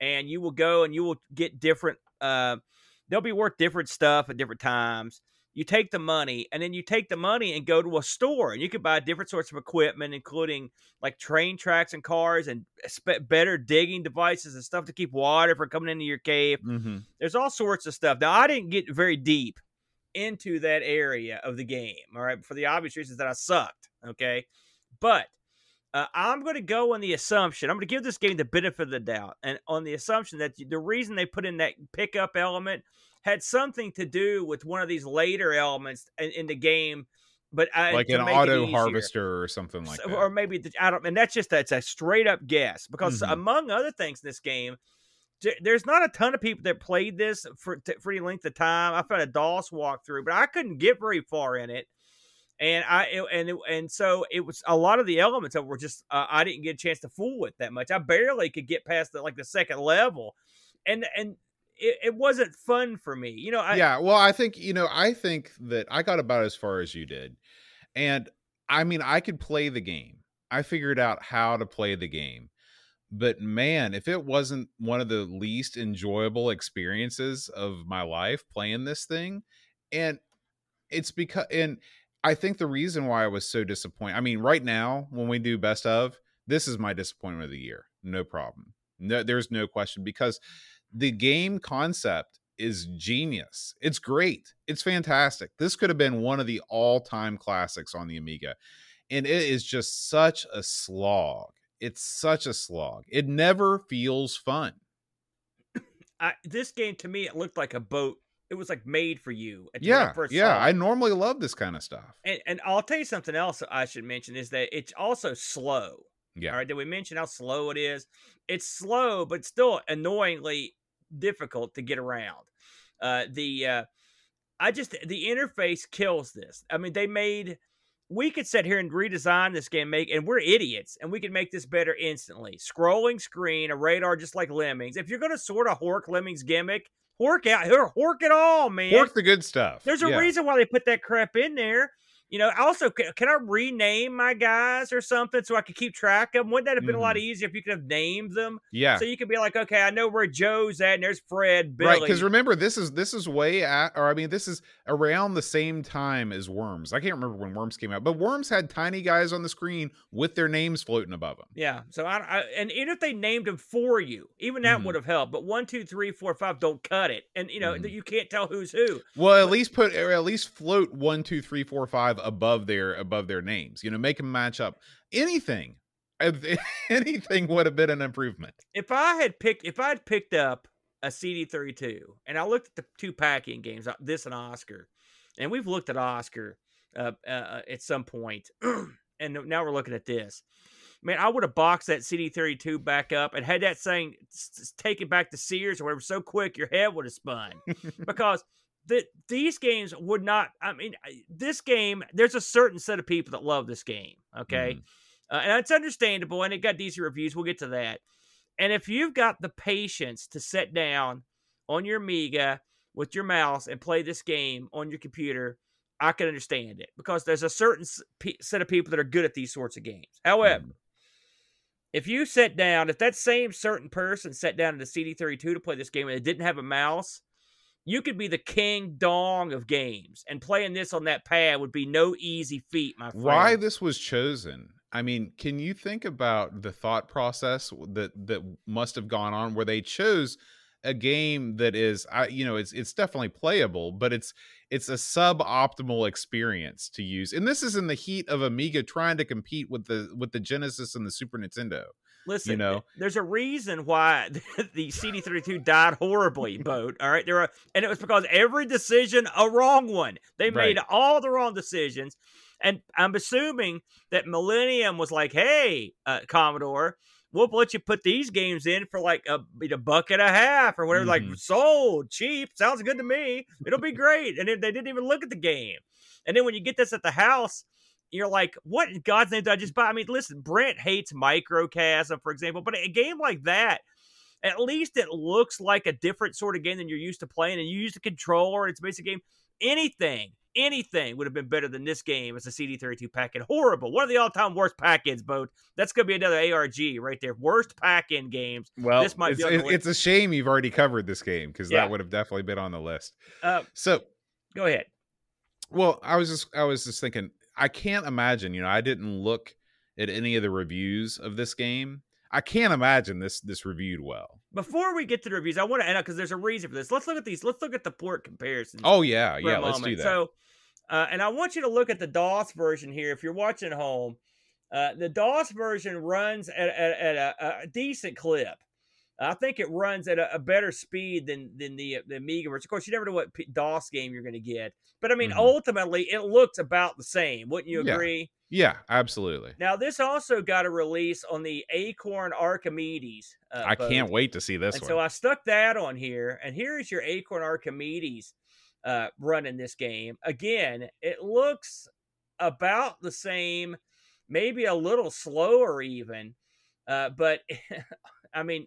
and you will go and you will get different. Uh, they'll be worth different stuff at different times. You take the money, and then you take the money and go to a store, and you can buy different sorts of equipment, including like train tracks and cars, and better digging devices and stuff to keep water from coming into your cave. Mhm. There's all sorts of stuff. Now, I didn't get very deep into that area of the game, all right, for the obvious reasons that I sucked, okay? But uh, I'm going to go on the assumption, I'm going to give this game the benefit of the doubt, and on the assumption that the reason they put in that pickup element had something to do with one of these later elements in, in the game. But I, Like an auto harvester or something like So- that. or maybe the, I don't, and that's just that's a straight up guess because Mhm. among other things in this game, th- there's not a ton of people that played this for t- for any length of time. I found a DOS walkthrough, but I couldn't get very far in it, and I and and so it was a lot of the elements that were just uh, I didn't get a chance to fool with that much. I barely could get past the like the second level, and and it, it wasn't fun for me. You know, I, yeah well i think you know i think that i got about as far as you did and i mean i could play the game i figured out how to play the game but man if it wasn't one of the least enjoyable experiences of my life playing this thing and it's because and i think the reason why i was so disappointed i mean right now when we do best of this is my disappointment of the year no problem no there's no question because the game concept is genius. It's great. It's fantastic. This could have been one of the all-time classics on the Amiga. And it is just such a slog. It's such a slog. It never feels fun. I, this game to me it looked like a boat. It was like made for you. at- Yeah. first Yeah. I normally love this kind of stuff. And, and I'll tell you something else I should mention is that it's also slow. Yeah. All right. Did we mention how slow it is? It's slow, but still annoyingly difficult to get around. Uh, the uh, I just the interface kills this. I mean, they made we could sit here and redesign this game, make and we're idiots, and we could make this better instantly. Scrolling screen, a radar just like Lemmings. If you're gonna sort of Hork Lemmings gimmick, Hork out Hork it all, man. Work the good stuff. There's a Yeah. reason why they put that crap in there. You know, also, can, can I rename my guys or something so I could keep track of them? Wouldn't that have been a lot Mhm. easier if you could have named them? Yeah. So you could be like, okay, I know where Joe's at, and there's Fred, Billy. Right, because remember this is this is way at, or I mean, this is around the same time as Worms. I can't remember when Worms came out, but Worms had tiny guys on the screen with their names floating above them. Yeah. So I, I and even if they named them for you, even that Mhm. would have helped. But one, two, three, four, five, don't cut it, and you know Mhm. that you can't tell who's who. Well, at least put or at least float one, two, three, four, five above their above their names. You know, make them match up. Anything, anything would have been an improvement. If I had picked, if I had picked up a CD thirty two, and I looked at the two packing games, uh, this and Oscar, and we've looked at Oscar uh, uh, at some point, and now we're looking at this. Man, I would have boxed that CD thirty two back up and had that saying s- s- "Take it back to Sears" or whatever so quick your head would have spun because. The, these games would not. I mean, this game. There's a certain set of people that love this game. Okay, Mhm. uh, and it's understandable, and it got decent reviews. We'll get to that. And if you've got the patience to sit down on your Amiga with your mouse and play this game on your computer, I can understand it because there's a certain set of people that are good at these sorts of games. However, Mhm. if you sit down, if that same certain person sat down at the CD32 to play this game and they didn't have a mouse, you could be the king dong of games. And playing this on that pad would be no easy feat, my friend. Why this was chosen? I mean, can you think about the thought process that that must have gone on where they chose a game that is, I you know, it's it's definitely playable, but it's it's a suboptimal experience to use. And this is in the heat of Amiga trying to compete with the with the Genesis and the Super Nintendo. Listen, know? there's a reason why the CD32 died horribly, boat. All right, there are, and it was because every decision a wrong one. They made Right. all the wrong decisions, and I'm assuming that Millennium was like, "Hey, uh, Commodore, we'll let you put these games in for like a, a buck and a half or whatever. Like Mhm. sold, cheap, sounds good to me. It'll be great." And then they didn't even look at the game. And then when you get this at the house, you're like, what in God's name did I just buy? I mean, listen, Brent hates Microcosm, for example, but a game like that, at least it looks like a different sort of game than you're used to playing, and you use the controller, it's a basic game. Anything, anything would have been better than this game as a CD32 pack-in. Horrible. One of the all-time worst pack-ins, boat. That's gonna be another ARG right there. Worst pack-in games. Well, This might it's, be on the list. it's a shame you've already covered this game because Yeah. that would have definitely been on the list. Uh, So go ahead. Well, I was just I was just thinking I can't imagine, you know, I didn't look at any of the reviews of this game. I can't imagine this this reviewed well. Before we get to the reviews, I want to end up because there's a reason for this. Let's look at these. Let's look at the port comparisons. Oh yeah, yeah, let's do that. So, uh, and I want you to look at the DOS version here. If you're watching at home, uh, the DOS version runs at, at, at a, a decent clip. I think it runs at a, a better speed than than the the Amiga version. Of course, you never know what P- DOS game you're going to get, but I mean, Mhm. ultimately, it looks about the same. Wouldn't you Yeah. agree? yeah, absolutely. Now, this also got a release on the Acorn Archimedes. Uh, I boat. can't wait to see this and one. so I stuck that on here, and here is your Acorn Archimedes uh, running this game. Again, it looks about the same, maybe a little slower even, uh, but I mean,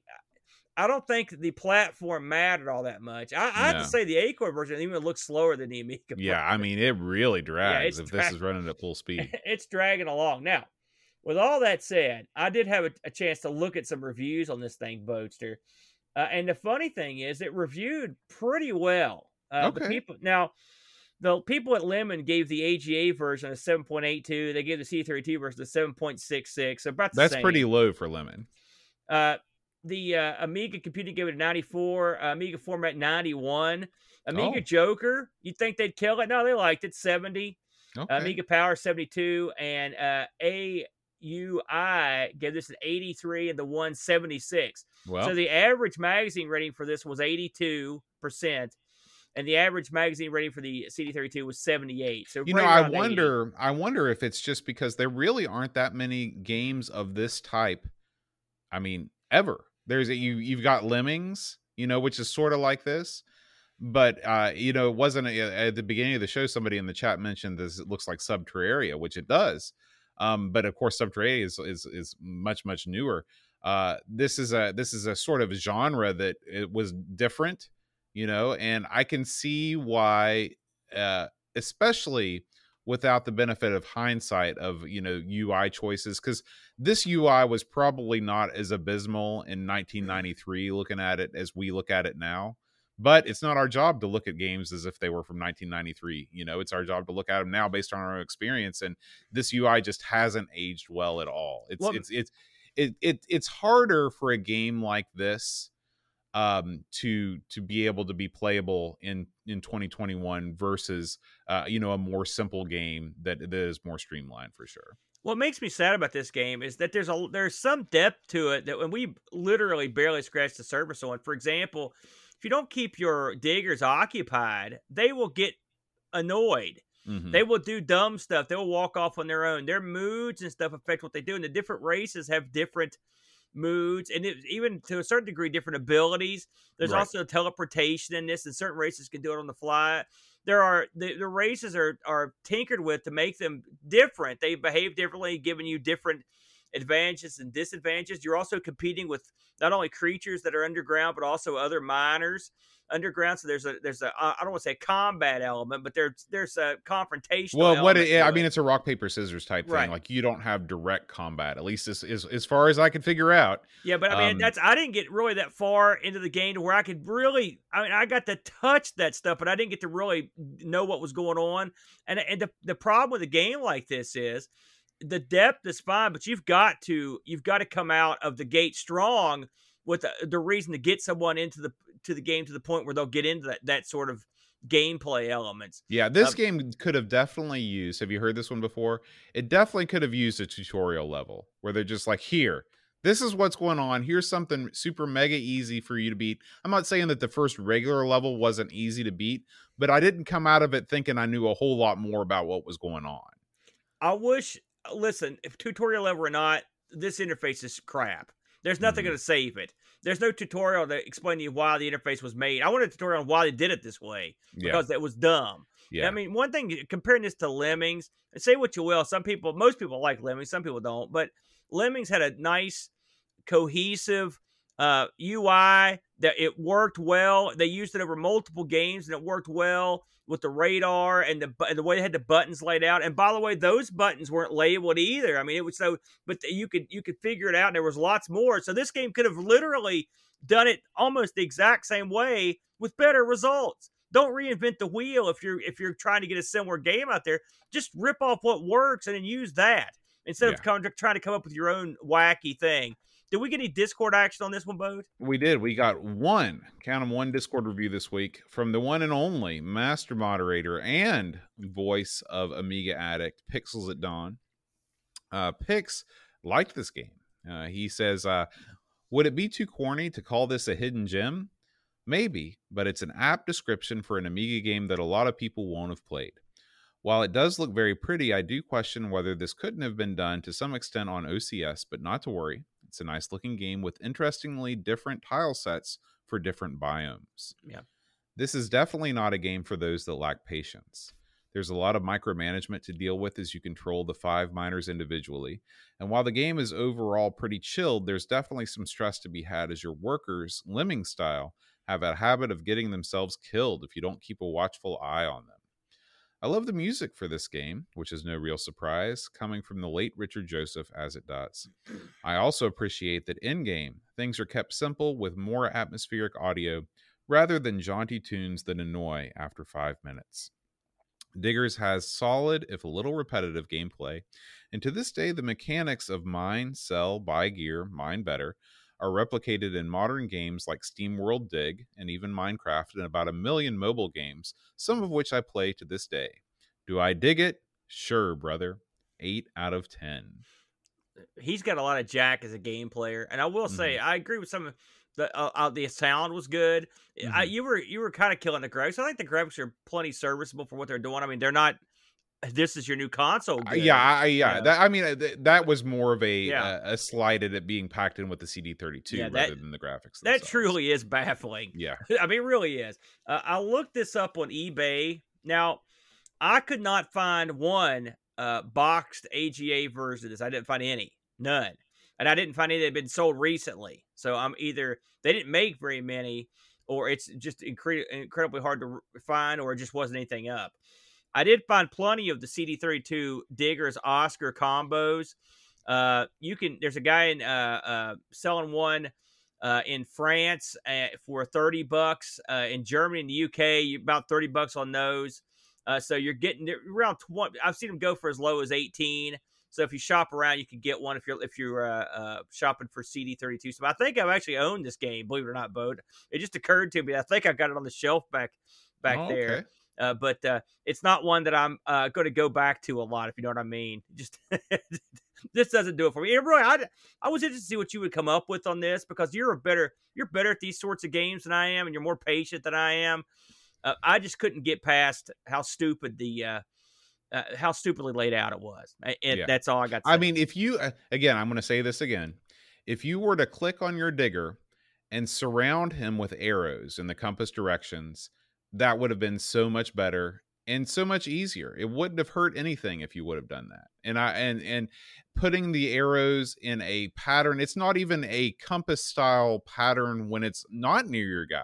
I don't think the platform mattered all that much. I, I have No. to say the Acorn version even looks slower than the Amiga. yeah, I mean it really drags it's if this is running at full speed. it's dragging along. Now, with all that said, I did have a, a chance to look at some reviews on this thing, Boatster. Uh, and the funny thing is, it reviewed pretty well. Uh, The Okay. people now, the people at Lemon gave the AGA version a seven point eight two. They gave the C32 version a seven point six six. About the That's same. pretty low for Lemon. Uh, the uh, Amiga Computing gave it a 94, uh, Amiga format 91. Amiga Oh. Joker, you'd think they'd kill it. No, they liked it 70. Okay. Amiga Power 72 and uh, AUI gave this an 83 and the 176. well, so the average magazine rating for this was 82%, and the average magazine rating for the CD32 was 78. So you right know, I around 80. wonder I wonder if it's just because there really aren't that many games of this type. I mean, ever. There's a, you you've got Lemmings, you know, which is sort of like this. But uh, you know, it wasn't a, at the beginning of the show. Somebody in the chat mentioned this. It looks like Subterraria, which it does. Um, but of course, Subterraria is, is is much much newer. Uh, this is a this is a sort of genre that it was different, you know, and I can see why, uh, especially without the benefit of hindsight of you know UI choices because this UI was probably not as abysmal in 1993 looking at it as we look at it now but it's not our job to look at games as if they were from 1993 you know? It's our job to look at them now based on our own experience and this ui just hasn't aged well at all. It's well, it's it's it, it it's harder for a game like this um to to be able to be playable in in 2021 versus uh you know a more simple game that, that is more streamlined for sure what makes me sad about this game is that there's a there's some depth to it that when we literally barely scratched the surface on for example if you don't keep your diggers occupied, they will get annoyed. Mm-hmm. They will do dumb stuff. They will walk off on their own. Their moods and stuff affect what they do. And the different races have different moods and it, even to a certain degree different abilities. There's right. also teleportation in this, and certain races can do it on the fly. There are the, the races are are tinkered with to make them different. They behave differently, giving you different advantages and disadvantages. You're also competing with not only creatures that are underground, but also other miners underground. So there's a there's a I don't want to say combat element, but there's there's a confrontation. Well, what it, yeah, I mean, it's a rock paper scissors type thing. Right. Like you don't have direct combat, at least as, as, as far as I can figure out. Yeah, but I mean, um, that's I didn't get really that far into the game to where I could really. I mean, I got to touch that stuff, but I didn't get to really know what was going on. And and the the problem with a game like this is the depth is fine, but you've got to you've got to come out of the gate strong with the, the reason to get someone into the to the game to the point where they'll get into that that sort of gameplay elements. Yeah, this um, game could have definitely used. Have you heard this one before? It definitely could have used a tutorial level where they're just like, here, this is what's going on. Here's something super mega easy for you to beat. I'm not saying that the first regular level wasn't easy to beat, but I didn't come out of it thinking I knew a whole lot more about what was going on. I wish listen, if tutorial level or not, this interface is crap. There's nothing mm-hmm. going to save it. There's no tutorial to explain to you why the interface was made. I want a tutorial on why they did it this way because yeah. it was dumb. Yeah. I mean, one thing comparing this to Lemmings, and say what you will, some people, most people like Lemmings, some people don't, but Lemmings had a nice, cohesive uh, UI that it worked well. They used it over multiple games and it worked well with the radar and the and the way they had the buttons laid out. And by the way, those buttons weren't labeled either. I mean, it was so, but you could you could figure it out. And there was lots more. So this game could have literally done it almost the exact same way with better results. Don't reinvent the wheel if you're if you're trying to get a similar game out there. Just rip off what works and then use that instead yeah. of trying to come up with your own wacky thing. Did we get any Discord action on this one, Bode? We did. We got one, count them, one Discord review this week from the one and only master moderator and voice of Amiga Addict, Pixels at Dawn. Uh, Pix liked this game. Uh, he says, uh, Would it be too corny to call this a hidden gem? Maybe, but it's an apt description for an Amiga game that a lot of people won't have played. While it does look very pretty, I do question whether this couldn't have been done to some extent on OCS, but not to worry. It's a nice looking game with interestingly different tile sets for different biomes. Yeah. This is definitely not a game for those that lack patience. There's a lot of micromanagement to deal with as you control the five miners individually. And while the game is overall pretty chilled, there's definitely some stress to be had as your workers, lemming style, have a habit of getting themselves killed if you don't keep a watchful eye on them. I love the music for this game, which is no real surprise, coming from the late Richard Joseph as it does. I also appreciate that in game, things are kept simple with more atmospheric audio rather than jaunty tunes that annoy after five minutes. Diggers has solid, if a little repetitive, gameplay, and to this day, the mechanics of mine, sell, buy gear, mine better are replicated in modern games like Steam World Dig and even Minecraft and about a million mobile games, some of which I play to this day. Do I dig it? Sure, brother. 8 out of 10. He's got a lot of jack as a game player, and I will say mm-hmm. I agree with some of the uh, uh, the sound was good. Mm-hmm. I, you were you were kind of killing the graphics. I think the graphics are plenty serviceable for what they're doing. I mean, they're not this is your new console. Uh, yeah, I, yeah. That, I mean, uh, th- that was more of a yeah. uh, a slide at it being packed in with the CD32 yeah, that, rather than the graphics. Themselves. That truly is baffling. Yeah, I mean, it really is. Uh, I looked this up on eBay. Now, I could not find one uh, boxed AGA version of this. I didn't find any, none, and I didn't find any that had been sold recently. So I'm either they didn't make very many, or it's just incre- incredibly hard to find, or it just wasn't anything up. I did find plenty of the CD32 Diggers Oscar combos. Uh, you can. There's a guy in uh, uh, selling one uh, in France uh, for 30 bucks. Uh, in Germany and the UK, about 30 bucks on those. Uh, so you're getting around 20. I've seen them go for as low as 18. So if you shop around, you can get one if you're if you're uh, uh, shopping for CD32. So I think I've actually owned this game, believe it or not, Boat. It just occurred to me. I think I got it on the shelf back back oh, there. Okay. Uh, but uh, it's not one that I'm uh, going to go back to a lot, if you know what I mean. Just this doesn't do it for me. And really, I, I was interested to see what you would come up with on this because you're a better you're better at these sorts of games than I am, and you're more patient than I am. Uh, I just couldn't get past how stupid the uh, uh, how stupidly laid out it was. And yeah. that's all I got. I mean, if you again, I'm going to say this again. If you were to click on your digger and surround him with arrows in the compass directions, that would have been so much better and so much easier. It wouldn't have hurt anything if you would have done that. And I and and putting the arrows in a pattern, it's not even a compass style pattern when it's not near your guy.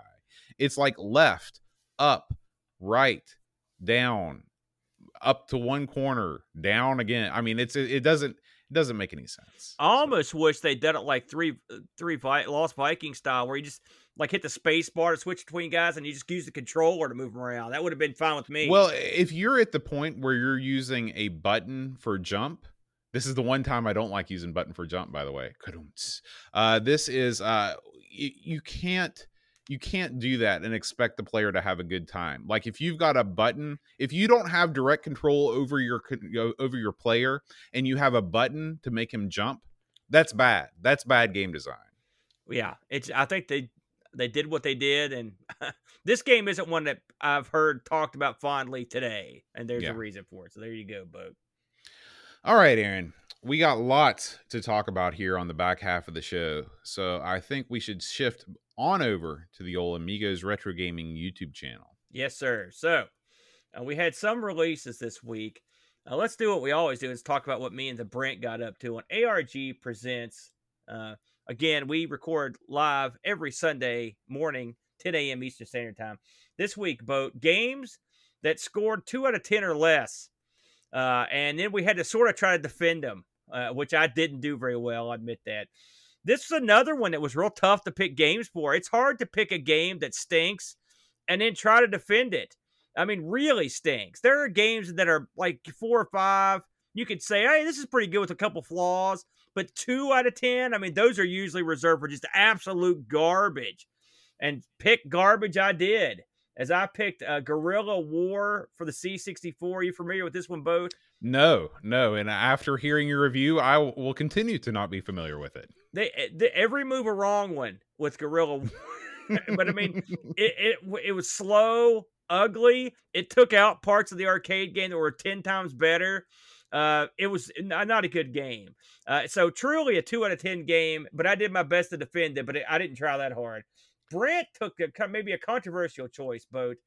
It's like left, up, right, down, up to one corner, down again. I mean, it's it doesn't it doesn't make any sense. I almost wish they'd done it like three three three Lost Viking style, where you just like hit the space bar to switch between guys and you just use the controller to move them around. That would have been fine with me. Well, if you're at the point where you're using a button for jump, this is the one time I don't like using button for jump, by the way. Uh, this is uh, you, you can't you can't do that and expect the player to have a good time. Like if you've got a button, if you don't have direct control over your over your player and you have a button to make him jump, that's bad. That's bad game design. Yeah, it's I think they they did what they did and this game isn't one that I've heard talked about fondly today and there's yeah. a reason for it. So there you go, Boat. All right, Aaron. We got lots to talk about here on the back half of the show. So I think we should shift on over to the old Amigos Retro Gaming YouTube channel. Yes, sir. So uh, we had some releases this week. Uh, let's do what we always do is talk about what me and the Brent got up to on ARG presents. Uh, again, we record live every Sunday morning, 10 a.m. Eastern Standard Time. This week, boat games that scored two out of 10 or less. Uh, and then we had to sort of try to defend them, uh, which I didn't do very well. I admit that. This was another one that was real tough to pick games for. It's hard to pick a game that stinks and then try to defend it. I mean, really stinks. There are games that are like four or five. You could say, hey, this is pretty good with a couple flaws, but two out of 10, I mean, those are usually reserved for just absolute garbage. And pick garbage I did as I picked uh, Guerrilla War for the C64. Are you familiar with this one, Boat? No, no. And after hearing your review, I will continue to not be familiar with it. They, eh, they every move a wrong one with Guerrilla, but I mean, it, it it was slow, ugly. It took out parts of the arcade game that were ten times better. Uh, it was not a good game. Uh, so truly a two out of ten game. But I did my best to defend it. But it, I didn't try that hard. Brent took a, maybe a controversial choice, boat,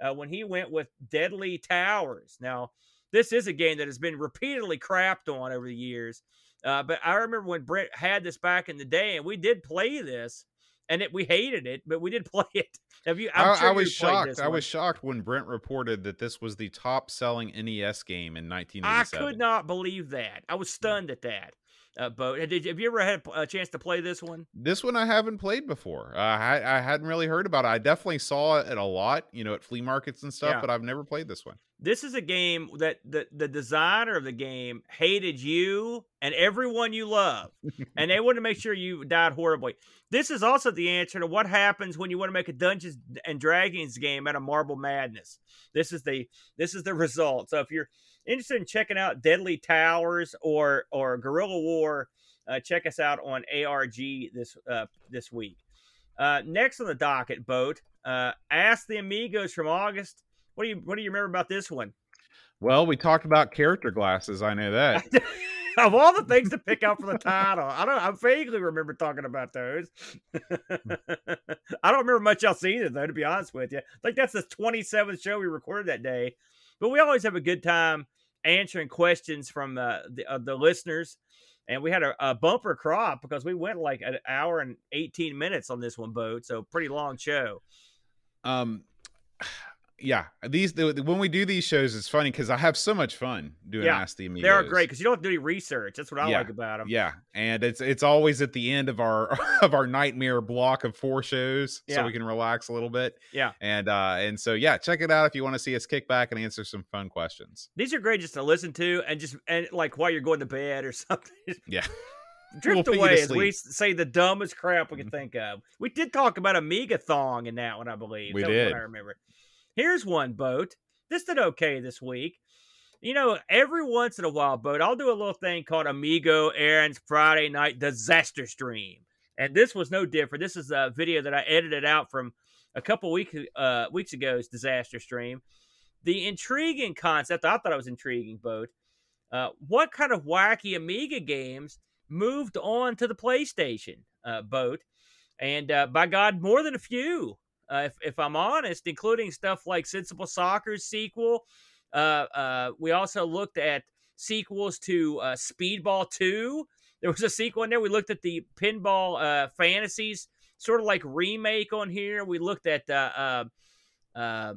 uh, when he went with Deadly Towers. Now, this is a game that has been repeatedly crapped on over the years. Uh, but I remember when Brent had this back in the day, and we did play this, and it, we hated it, but we did play it. Have you? i sure I, was shocked. I was shocked when Brent reported that this was the top-selling NES game in 1987. I could not believe that. I was stunned at that uh, boat. Did have you ever had a chance to play this one? This one I haven't played before. Uh, I I hadn't really heard about it. I definitely saw it a lot, you know, at flea markets and stuff, yeah. but I've never played this one. This is a game that the the designer of the game hated you and everyone you love, and they wanted to make sure you died horribly. This is also the answer to what happens when you want to make a Dungeons and Dragons game out of Marble Madness. This is the this is the result. So if you're interested in checking out Deadly Towers or or Guerrilla War, uh, check us out on ARG this uh, this week. Uh, next on the docket, boat. Uh, Ask the Amigos from August. What do you what do you remember about this one? Well, we talked about character glasses. I know that. of all the things to pick out for the title, I don't. I vaguely remember talking about those. I don't remember much else either, though. To be honest with you, like that's the twenty seventh show we recorded that day. But we always have a good time answering questions from uh, the, uh, the listeners. And we had a, a, bumper crop because we went like an hour and 18 minutes on this one boat. So pretty long show. Um, yeah, these the, when we do these shows, it's funny because I have so much fun doing Yeah, Ask the Amigos. They are great because you don't have to do any research. That's what I Yeah, like about them. Yeah, and it's it's always at the end of our of our nightmare block of four shows, so we can relax a little bit. Yeah. and uh and so yeah, check it out if you want to see us kick back and answer some fun questions. These are great just to listen to and just and like while you're going to bed or something. Yeah. drift to away as we say the dumbest crap we can Mhm. think of. We did talk about Amiga thong in that one, I believe. We That did. I remember. Here's one boat. This did okay this week. You know, every once in a while, boat, I'll do a little thing called Amigo Aaron's Friday Night Disaster Stream, and this was no different. This is a video that I edited out from a couple weeks uh, weeks ago's disaster stream. The intriguing concept, I thought it was intriguing, boat. Uh, what kind of wacky Amiga games moved on to the PlayStation uh, boat? And uh, by God, more than a few, uh, if, if I'm honest, including stuff like Sensible Soccer's sequel. Uh, uh, we also looked at sequels to uh, Speedball 2. There was a sequel in there. We looked at the Pinball uh, Fantasies, sort of like remake on here. We looked at uh, uh, uh,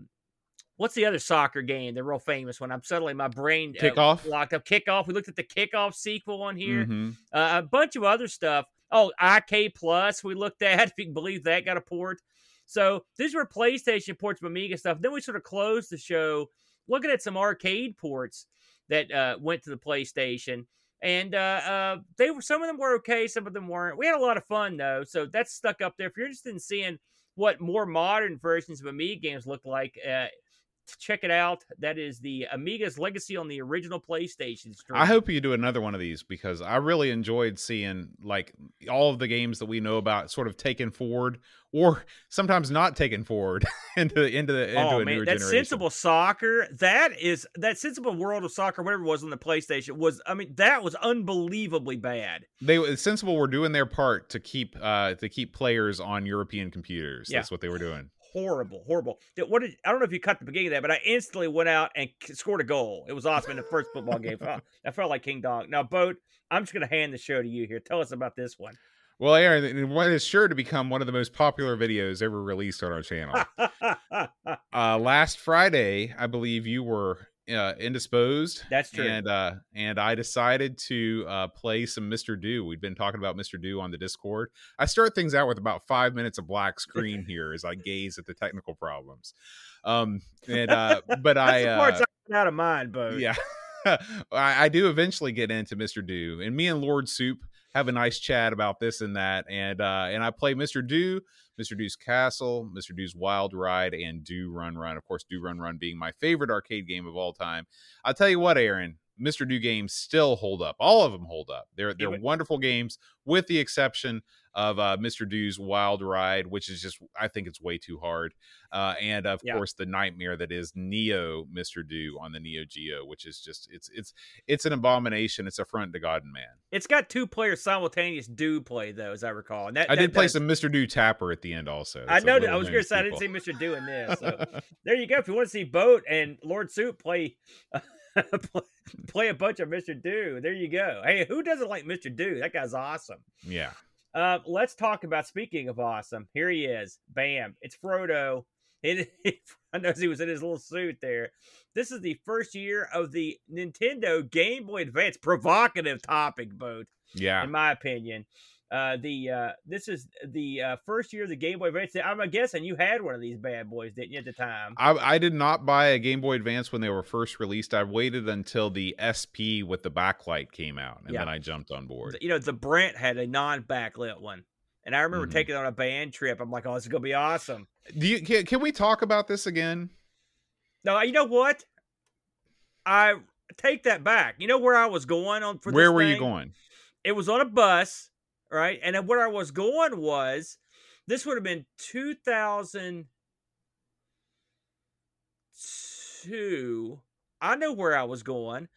what's the other soccer game? The real famous one. I'm suddenly my brain uh, Kickoff? locked up. Kickoff. We looked at the Kickoff sequel on here. Mhm. Uh, a bunch of other stuff. Oh, IK Plus, we looked at, if you can believe that got a port. So these were PlayStation ports of Amiga stuff. Then we sort of closed the show looking at some arcade ports that uh, went to the PlayStation. And uh, uh, they were some of them were okay, some of them weren't. We had a lot of fun though, so that's stuck up there. If you're interested in seeing what more modern versions of Amiga games look like, uh, check it out. That is the Amiga's Legacy on the original PlayStation. Stream. I hope you do another one of these because I really enjoyed seeing like all of the games that we know about sort of taken forward or sometimes not taken forward into the into the into oh a man, newer that generation. sensible soccer, that is that sensible world of soccer, whatever it was on the PlayStation, was I mean that was unbelievably bad. They sensible were doing their part to keep uh to keep players on European computers. Yeah. That's what they were doing. Horrible, horrible. What did I don't know if you cut the beginning of that, but I instantly went out and scored a goal. It was awesome in the first football game. I felt like King Dog. Now, Boat, I'm just gonna hand the show to you here. Tell us about this one. Well, Aaron, what is sure to become one of the most popular videos ever released on our channel. uh, last Friday, I believe you were uh, indisposed. That's true. And uh, and I decided to uh, play some Mr. Do. We'd been talking about Mr. Do on the Discord. I start things out with about five minutes of black screen here as I gaze at the technical problems. Um, and uh, but I the uh, parts I'm out of mind, Boat. yeah, I, I do eventually get into Mr. Do, and me and Lord Soup have a nice chat about this and that, and uh, and I play Mr. Do, Mr. Do's Castle, Mr. Do's Wild Ride, and Do Run Run. Of course, Do Run Run being my favorite arcade game of all time. I'll tell you what, Aaron. Mr. Do games still hold up. All of them hold up. They're they're Even- wonderful games, with the exception of uh, Mr. Do's Wild Ride, which is just I think it's way too hard. Uh, and of Yeah. course the nightmare that is Neo Mr. Do on the Neo Geo, which is just it's it's it's an abomination. It's a front to God and man. It's got two players simultaneous do play though, as I recall. And that, I that did play some Mr. Do Tapper at the end also. I know. I was going to say I didn't see. Mr. Do in this. So there you go. If you want to see Boat and Lord Suit play play a bunch of Mr. Do, there you go. Hey, who doesn't like Mr. Do? That guy's awesome. yeah. Uh, let's talk about speaking of awesome. Here he is. Bam! It's Frodo. It, I knows he was in his little suit there. This is the first year of the Nintendo Game Boy Advance. Provocative topic, Boat Yeah. in my opinion. Uh, the uh, this is the uh, first year of the Game Boy Advance. I'm guessing you had one of these bad boys, didn't you, at the time? I, I did not buy a Game Boy Advance when they were first released. I waited until the SP with the backlight came out, and Yeah. then I jumped on board. You know, the Brent had a non-backlit one, and I remember Mhm. taking it on a band trip. I'm like, oh, this is gonna be awesome. Do you can, can we talk about this again? No, you know what? I take that back. You know where I was going on for Where were you going? It was on a bus, right? And where I was going was this would have been 2002. I know where I was going.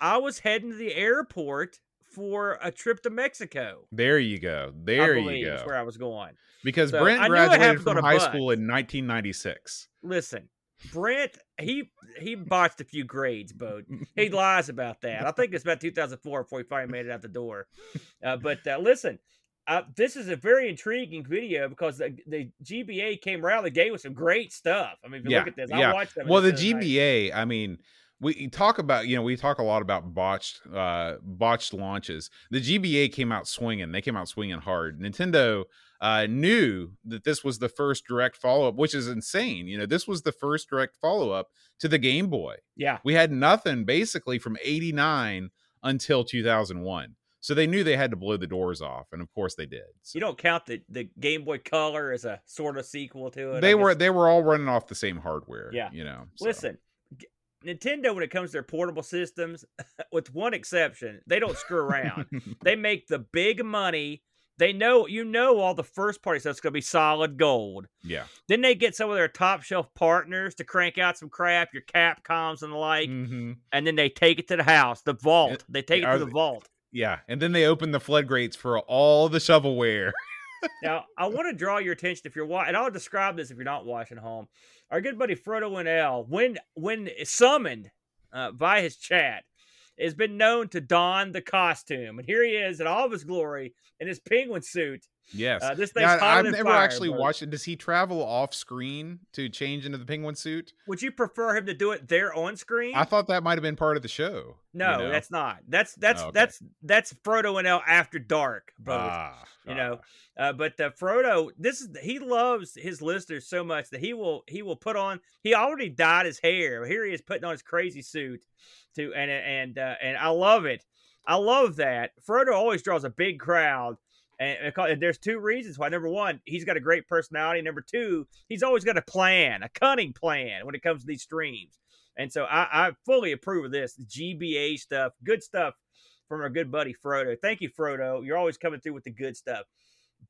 I was heading to the airport for a trip to Mexico. There you go. There you go. where I was going. Because So, Brent I knew I had graduated from high school in 1996. Listen, Brent, he he botched a few grades, Bo. He lies about that. I think it's about 2004 before he finally made it out the door. Uh, but uh, listen, uh, this is a very intriguing video because the, the GBA came around the gate with some great stuff. I mean, if you Yeah, look at this, yeah. I watched them. Well, the other night. GBA, I mean, we talk about you know we talk a lot about botched uh botched launches. The GBA came out swinging. They came out swinging hard. Nintendo uh knew that this was the first direct follow up, which is insane. You know, this was the first direct follow up to the Game Boy. Yeah, We had nothing basically from 89 until 2001. So they knew they had to blow the doors off and of course they did. So you don't count the, the Game Boy Color as a sort of sequel to it. They were they were all running off the same hardware, Yeah. you know. so. Listen, Nintendo, when it comes to their portable systems, with one exception, they don't screw around. they make the big money. They know, you know, all the first party stuff's going to be solid gold. yeah. Then they get some of their top shelf partners to crank out some crap, your Capcoms and the like, Mhm. and then they take it to the house, the vault. They take it are to the vault. Yeah, and then they open the floodgates for all the shovelware. Now, I want to draw your attention if you're watching, and I'll describe this if you're not watching home. Our good buddy Frodo Winnell, when when summoned uh, by his chat, has been known to don the costume, and here he is in all of his glory in his penguin suit. Yes. Uh, this thing's Now, hotter I've never fire, actually Bert. watched it. Does he travel off screen to change into the penguin suit? Would you prefer him to do it there on screen? I thought that might have been part of the show. you no, know? that's not. That's that's Oh, okay. that's that's Frodo Winnell after dark, both. Ah, you know, ah. Uh, but uh, Frodo, this is he loves his listeners so much that he will he will put on. He already dyed his hair. Here he is putting on his crazy suit to and and uh, and I love it. I love that Frodo always draws a big crowd. And there's two reasons why. Number one, he's got a great personality. Number two, he's always got a plan, a cunning plan when it comes to these streams. And so I, I fully approve of this GBA stuff. Good stuff from our good buddy Frodo. Thank you, Frodo. You're always coming through with the good stuff.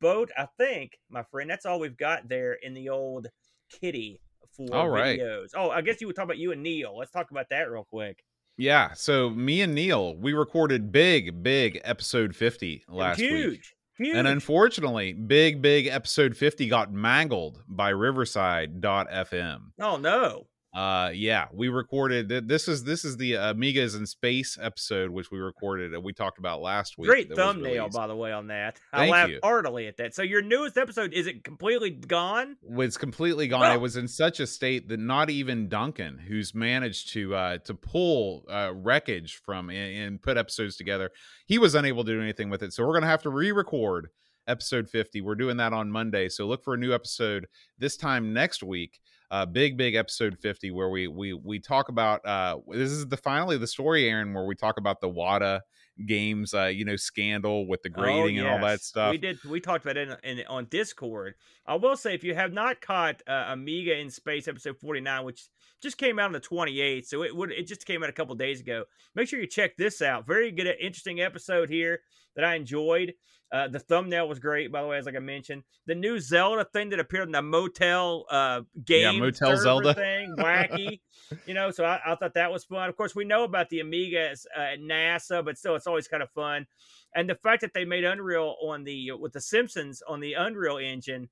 Boat, I think, my friend, that's all we've got there in the old kitty for All right. videos. Oh, I guess you would talk about you and Neil. Let's talk about that real quick. Yeah. So me and Neil, we recorded big, big episode 50 last huge, week. huge. And unfortunately, big, big episode 50 got mangled by Riverside.fm. oh no, Uh yeah, we recorded this is this is the Amigas in Space episode which we recorded and we talked about last week. great thumbnail by the way on that. I Thank laughed you. heartily at that. So your newest episode is it completely gone? was completely gone. Oh. It was in such a state that not even Duncan, who's managed to uh, to pull uh, wreckage from and, and put episodes together, he was unable to do anything with it. So we're gonna have to re-record episode 50. We're doing that on Monday. So look for a new episode this time next week. Uh, big big episode 50 where we we we talk about uh this is the finally the story aaron where we talk about the Wata games uh you know scandal with the grading and all that Oh, stuff We did. We talked about it in, in, on Discord. I will say, if you have not caught uh, Amiga in Space episode forty nine, which just came out on the twenty eighth, so it would it just came out a couple days ago. Make sure you check this out. Very good, interesting episode here that I enjoyed. Uh, the thumbnail was great, by the way, as like I mentioned. The new Zelda thing that appeared in the Motel uh, game yeah, Motel Zelda. thing, wacky. you know, so I, I thought that was fun. Of course, we know about the Amiga uh, at NASA, but still, it's always kind of fun. And the fact that they made Unreal on the with the Simpsons on the Unreal Engine,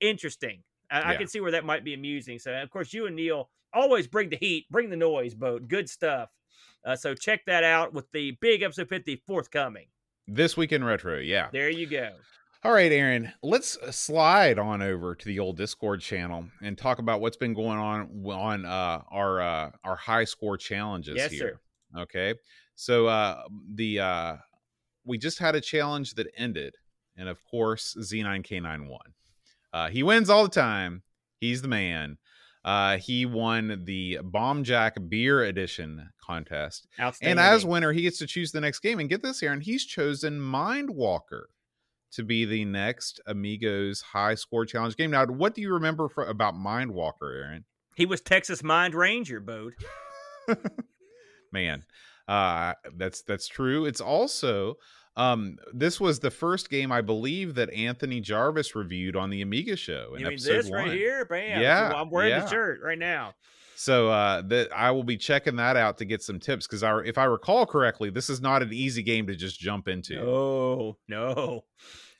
interesting. I, I can see where that might be amusing. So, of course, you and Neil always bring the heat, bring the noise, boat. Good stuff. Uh, so check that out with the big episode 50 forthcoming. This week in retro yeah There you go. All right, Aaron, let's uh, slide on over to the old Discord channel and talk about what's been going on on uh, our uh, our high score challenges Yes, here. sir. Okay, so uh, the uh, we just had a challenge that ended, and of course, Z9K9 won. Uh, he wins all the time. He's the man. Uh, he won the Bomb Jack Beer Edition contest. And as winner, he gets to choose the next game. And get this, Aaron, he's chosen Mindwalker to be the next Amigos high score challenge game. Now, what do you remember for, about Mindwalker, Aaron? he was Texas Mind Ranger, boat. Man, uh, that's that's true. It's also um, this was the first game I believe that Anthony Jarvis reviewed on the Amiga show in You mean this one. right here? Bam. Yeah, I'm wearing yeah. the shirt right now. So uh, that I will be checking that out to get some tips because I, if I recall correctly, this is not an easy game to just jump into. No, no.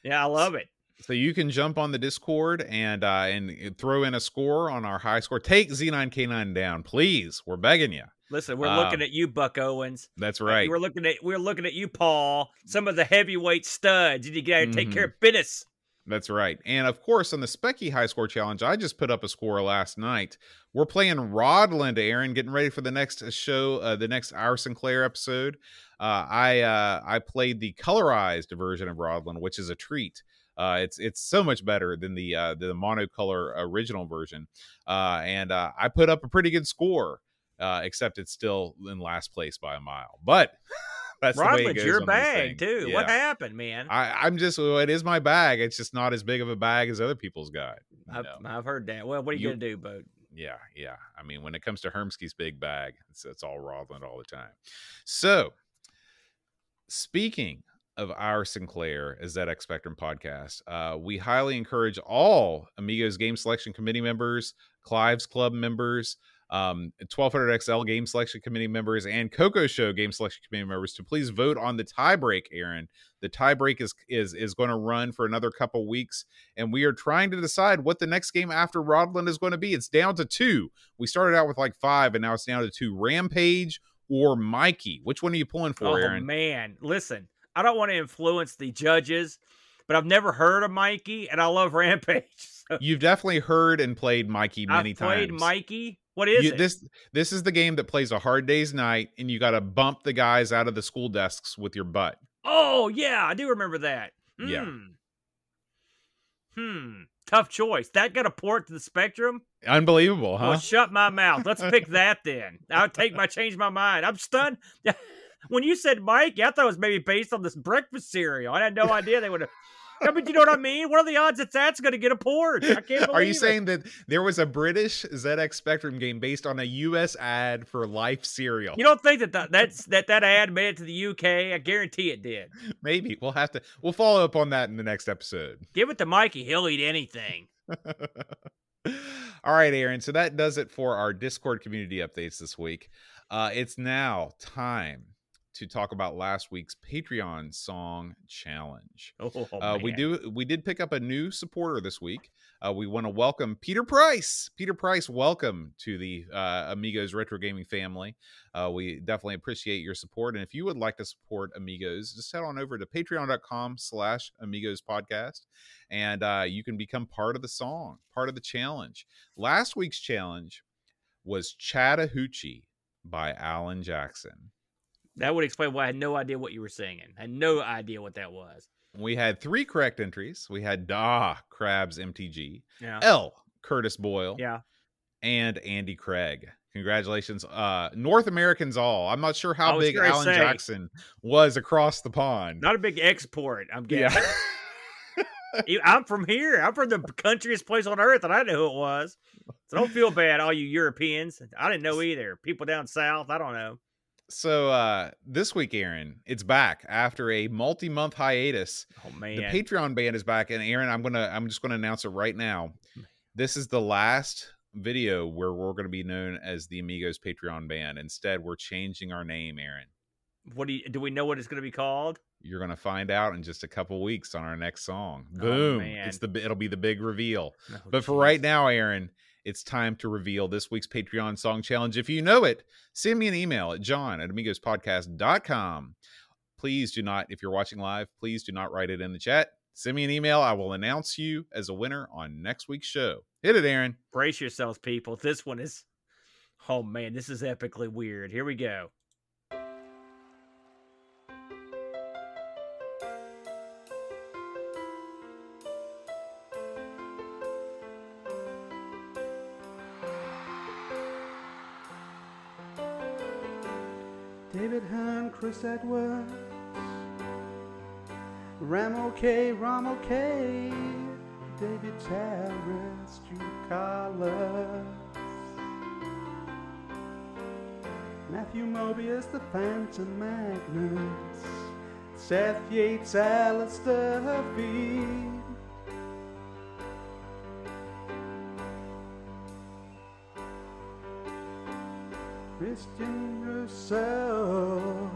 Yeah, I love it. So you can jump on the Discord and uh, and throw in a score on our high score. Take Z9K9 down, please. We're begging you. Listen, we're looking Um, at you, Buck Owens. That's Uh, right. We're looking at we're looking at you, Paul. Some of the heavyweight studs. You got to get out here and take care of business. That's right. And of course, on the Speccy High Score Challenge, I just put up a score last night. We're playing Rodland, Aaron, getting ready for the next show, uh, the next Our Sinclair episode. Uh, I uh, I played the colorized version of Rodland, which is a treat. Uh, it's it's so much better than the uh, the monocolor original version, uh, and uh, I put up a pretty good score. Uh, except it's still in last place by a mile. But that's the way it Rodland's goes your bag too. What happened, man? I, I'm just well, it is my bag. It's just not as big of a bag as other people's got. I've. I've heard that. Well, what are you, You- gonna do, Boat? Yeah, yeah. I mean, when it comes to Hermsky's big bag, it's, it's all Rodland all the time. So, speaking of our Sinclair as ZX Spectrum podcast, uh, we highly encourage all Amigos Game Selection Committee members, Clive's Club members, um, 1200XL Game Selection Committee members, and Coco Show Game Selection Committee members to please vote on the tiebreak, Aaron. The tiebreak is is is going to run for another couple weeks, and we are trying to decide what the next game after Rodland is going to be. It's down to two. We started out with like five, and now it's down to two: Rampage or Mikie. Which one are you pulling for, oh Aaron? man, listen. I don't want to influence the judges, but I've never heard of Mikie, and I love Rampage. So You've definitely heard and played Mikie many I've played times. Mikie. What is You- it? This this is the game that plays a hard day's night, and you got to bump the guys out of the school desks with your butt. Oh yeah, I do remember that. Yeah. Hmm. Hmm. Tough choice. That got a port to the Spectrum. Unbelievable, huh? Well, shut my mouth. Let's pick that then. I'll take my change my mind. I'm stunned. when you said Mikey, I thought it was maybe based on this breakfast cereal. I had no idea they would have. I mean, you know what I mean? What are the odds that that's going to get a port? I can't believe Are you it. saying that there was a British ZX Spectrum game based on a U.S. ad for Life cereal? You don't think that that that's, that that ad made it to the UK? I guarantee it did. Maybe we'll have to. We'll follow up on that in the next episode. Give it to Mikey. He'll eat anything. All right, Aaron. So that does it for our Discord community updates this week. Uh, it's now time to talk about last week's Patreon song challenge. Oh, uh, we do we did pick up a new supporter this week. Uh, we want to welcome Peter Price. Peter Price, welcome to the uh, Amigos Retro Gaming family. Uh, we definitely appreciate your support. And if you would like to support Amigos, just head on over to patreon.com slash Amigos podcast and uh, you can become part of the song, part of the challenge. Last week's challenge was Chattahoochee by Alan Jackson. That would explain why I had no idea what you were singing. I had no idea what that was. We had three correct entries. We had Da Crabs MTG, Yeah. L Curtis Boyle, Yeah. and Andy Craig. Congratulations, uh, North Americans all. I'm not sure how big Alan say. Jackson was across the pond. Not a big export. I'm yeah. getting. I'm from here. I'm from the countryest place on earth, and I know who it was. So don't feel bad, all you Europeans. I didn't know either. People down south, I don't know. So uh, this week, Aaron, it's back after a multi-month hiatus. Oh man. The Patreon band is back, and Aaron, I'm gonna, I'm just gonna announce it right now. This is the last video where we're gonna be known as the Amigos Patreon band. Instead, we're changing our name, Aaron. what do you, do we know what it's going to be called? You're gonna find out in just a couple weeks on our next song. Oh, Boom! man. it's the it'll be the big reveal. Oh, But for right now, Aaron, it's time to reveal this week's Patreon song challenge. If you know it, send me an email at john at amigospodcast.com. Please do not, if you're watching live, please do not write it in the chat. Send me an email. I will announce you as a winner on next week's show. Hit it, Aaron. brace yourselves, people. This one is. Oh man, this is epically weird. Here we go. David Hunt, Chris Edwards, Ramo K, Ramo K, David Harris, Stu Carlos, Matthew Mobius, the Phantom Magnus, Seth Yates, Alistair Feed. Christian Russell,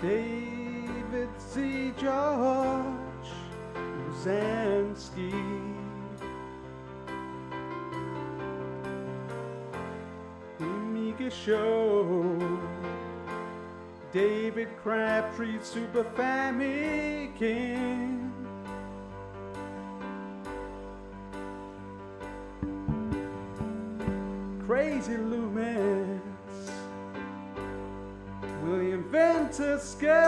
David C. George, Rosansky, movie show. David Crabtree, Super Family King.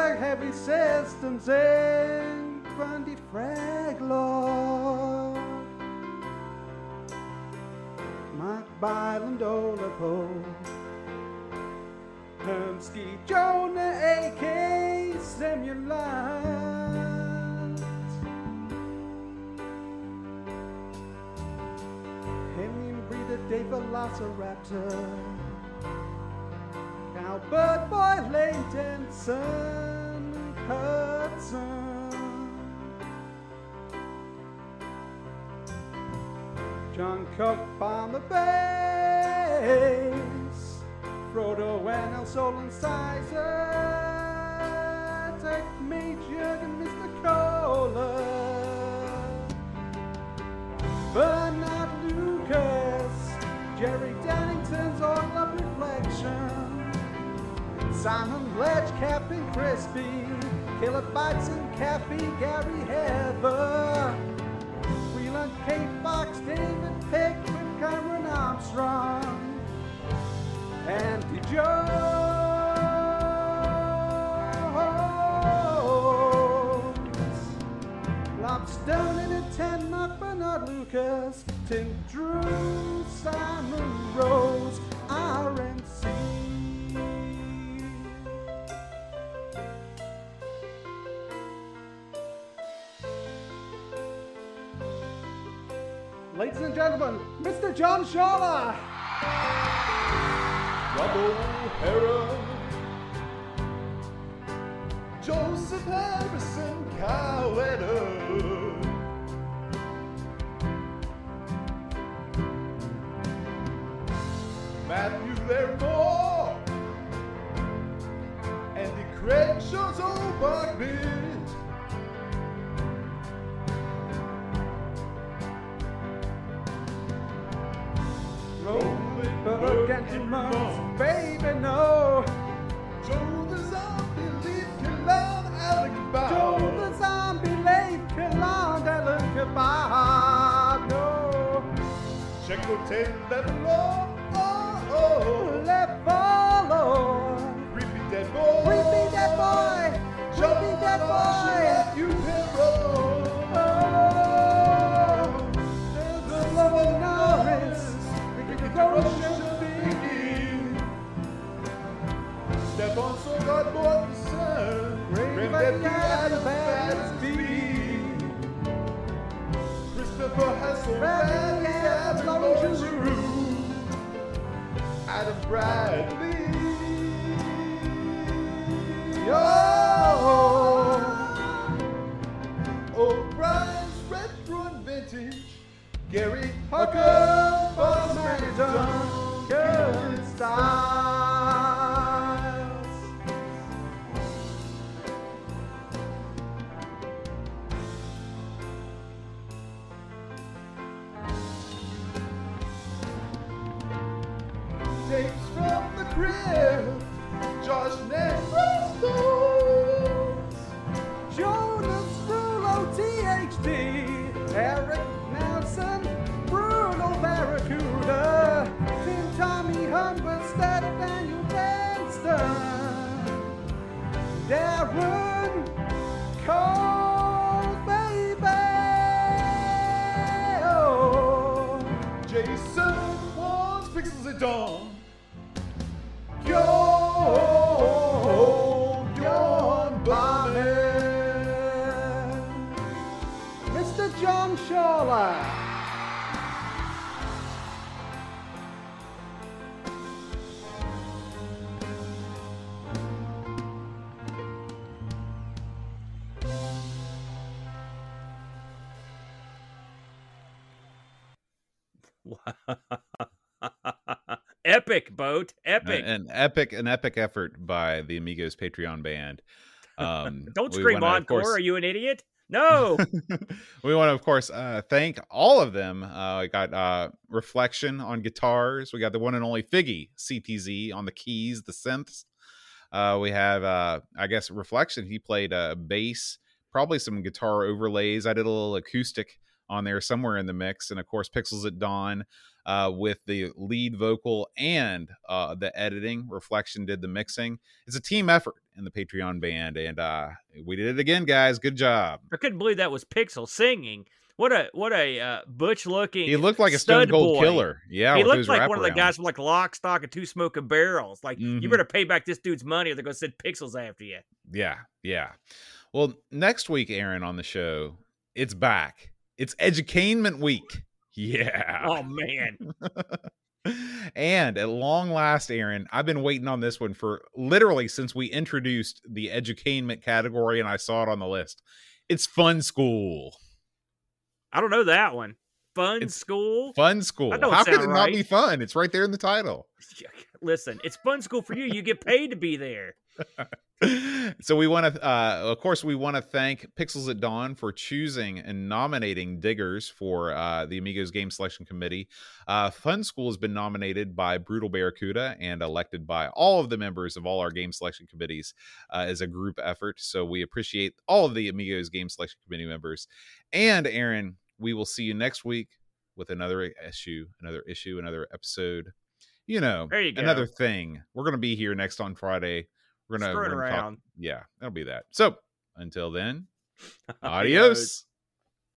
Skag, Heavy Systems, and Grundy Fraglord. Mike Byland, Olapo. Hermsky, Jonah, A.K. Simulant. Alien breather, Dave Velociraptor. Albert Boy, Leighton, Hudson. John Cook on the bass. Frodo and El Sol and Sizer. Take me, Jurgen, Mr. Kohler. Bernard Lucas. Jerry Dannington's All Love Reflection. Simon Ledge, Captain Crispy. Kilobytes and Cappy, Gary Heather. Freeland, Kate Fox, David Pickford, Cameron Armstrong. Andy Jones. Lobstone in a ten, Mark Bernard Lucas. Tim Drew, Simon Rose, gentlemen, Mr. John Shaw. Rob O'Hara, Joseph Harrison, Coweta. Matthew Larimore, Andy Craig, Shows O'Barkman. Checo Taylor, Law. Boat, epic. An epic, an epic effort by the Amigos Patreon band. Um, Don't scream wanna, encore. course- Are you an idiot? No. we want to, of course, uh, thank all of them. Uh, we got uh, Reflection on guitars. We got the one and only Figgy CTZ on the keys, the synths. Uh, we have, uh, I guess, Reflection. He played uh, bass, probably some guitar overlays. I did a little acoustic on there somewhere in the mix, and of course, Pixels at Dawn uh, with the lead vocal and uh, the editing. Reflection did the mixing. It's a team effort in the Patreon band, and uh, we did it again, guys. Good job. I couldn't believe that was Pixel singing. What a what a uh, butch looking. He looked like a Stone Cold boy. Killer. Yeah, he looked like one of the guys from like Lock, Stock, and Two Smoking Barrels. Like you Mhm. better pay back this dude's money, or they're gonna send pixels after you. Yeah, yeah. Well, next week, Aaron, on the show, it's back. It's Edutainment Week. Yeah. Oh man, and at long last, Aaron, I've been waiting on this one for literally since we introduced the edutainment category and I saw it on the list. It's Fun School. I don't know that one. Fun It's- school. Fun School. How could it sound not be fun? It's right there in the title. Listen, it's fun school for you. You get paid to be there. so we want to uh of course we want to thank pixels at dawn for choosing and nominating diggers for uh the amigos game selection committee. Uh fun school has been nominated by brutal barracuda and elected by all of the members of all our game selection committees uh, as a group effort. So we appreciate all of the amigos game selection committee members. And aaron we will see you next week with another issue another issue another episode. You know you another thing. We're gonna be here next on friday we're gonna, we're gonna talk- around. yeah, that'll be that. So until then, adios.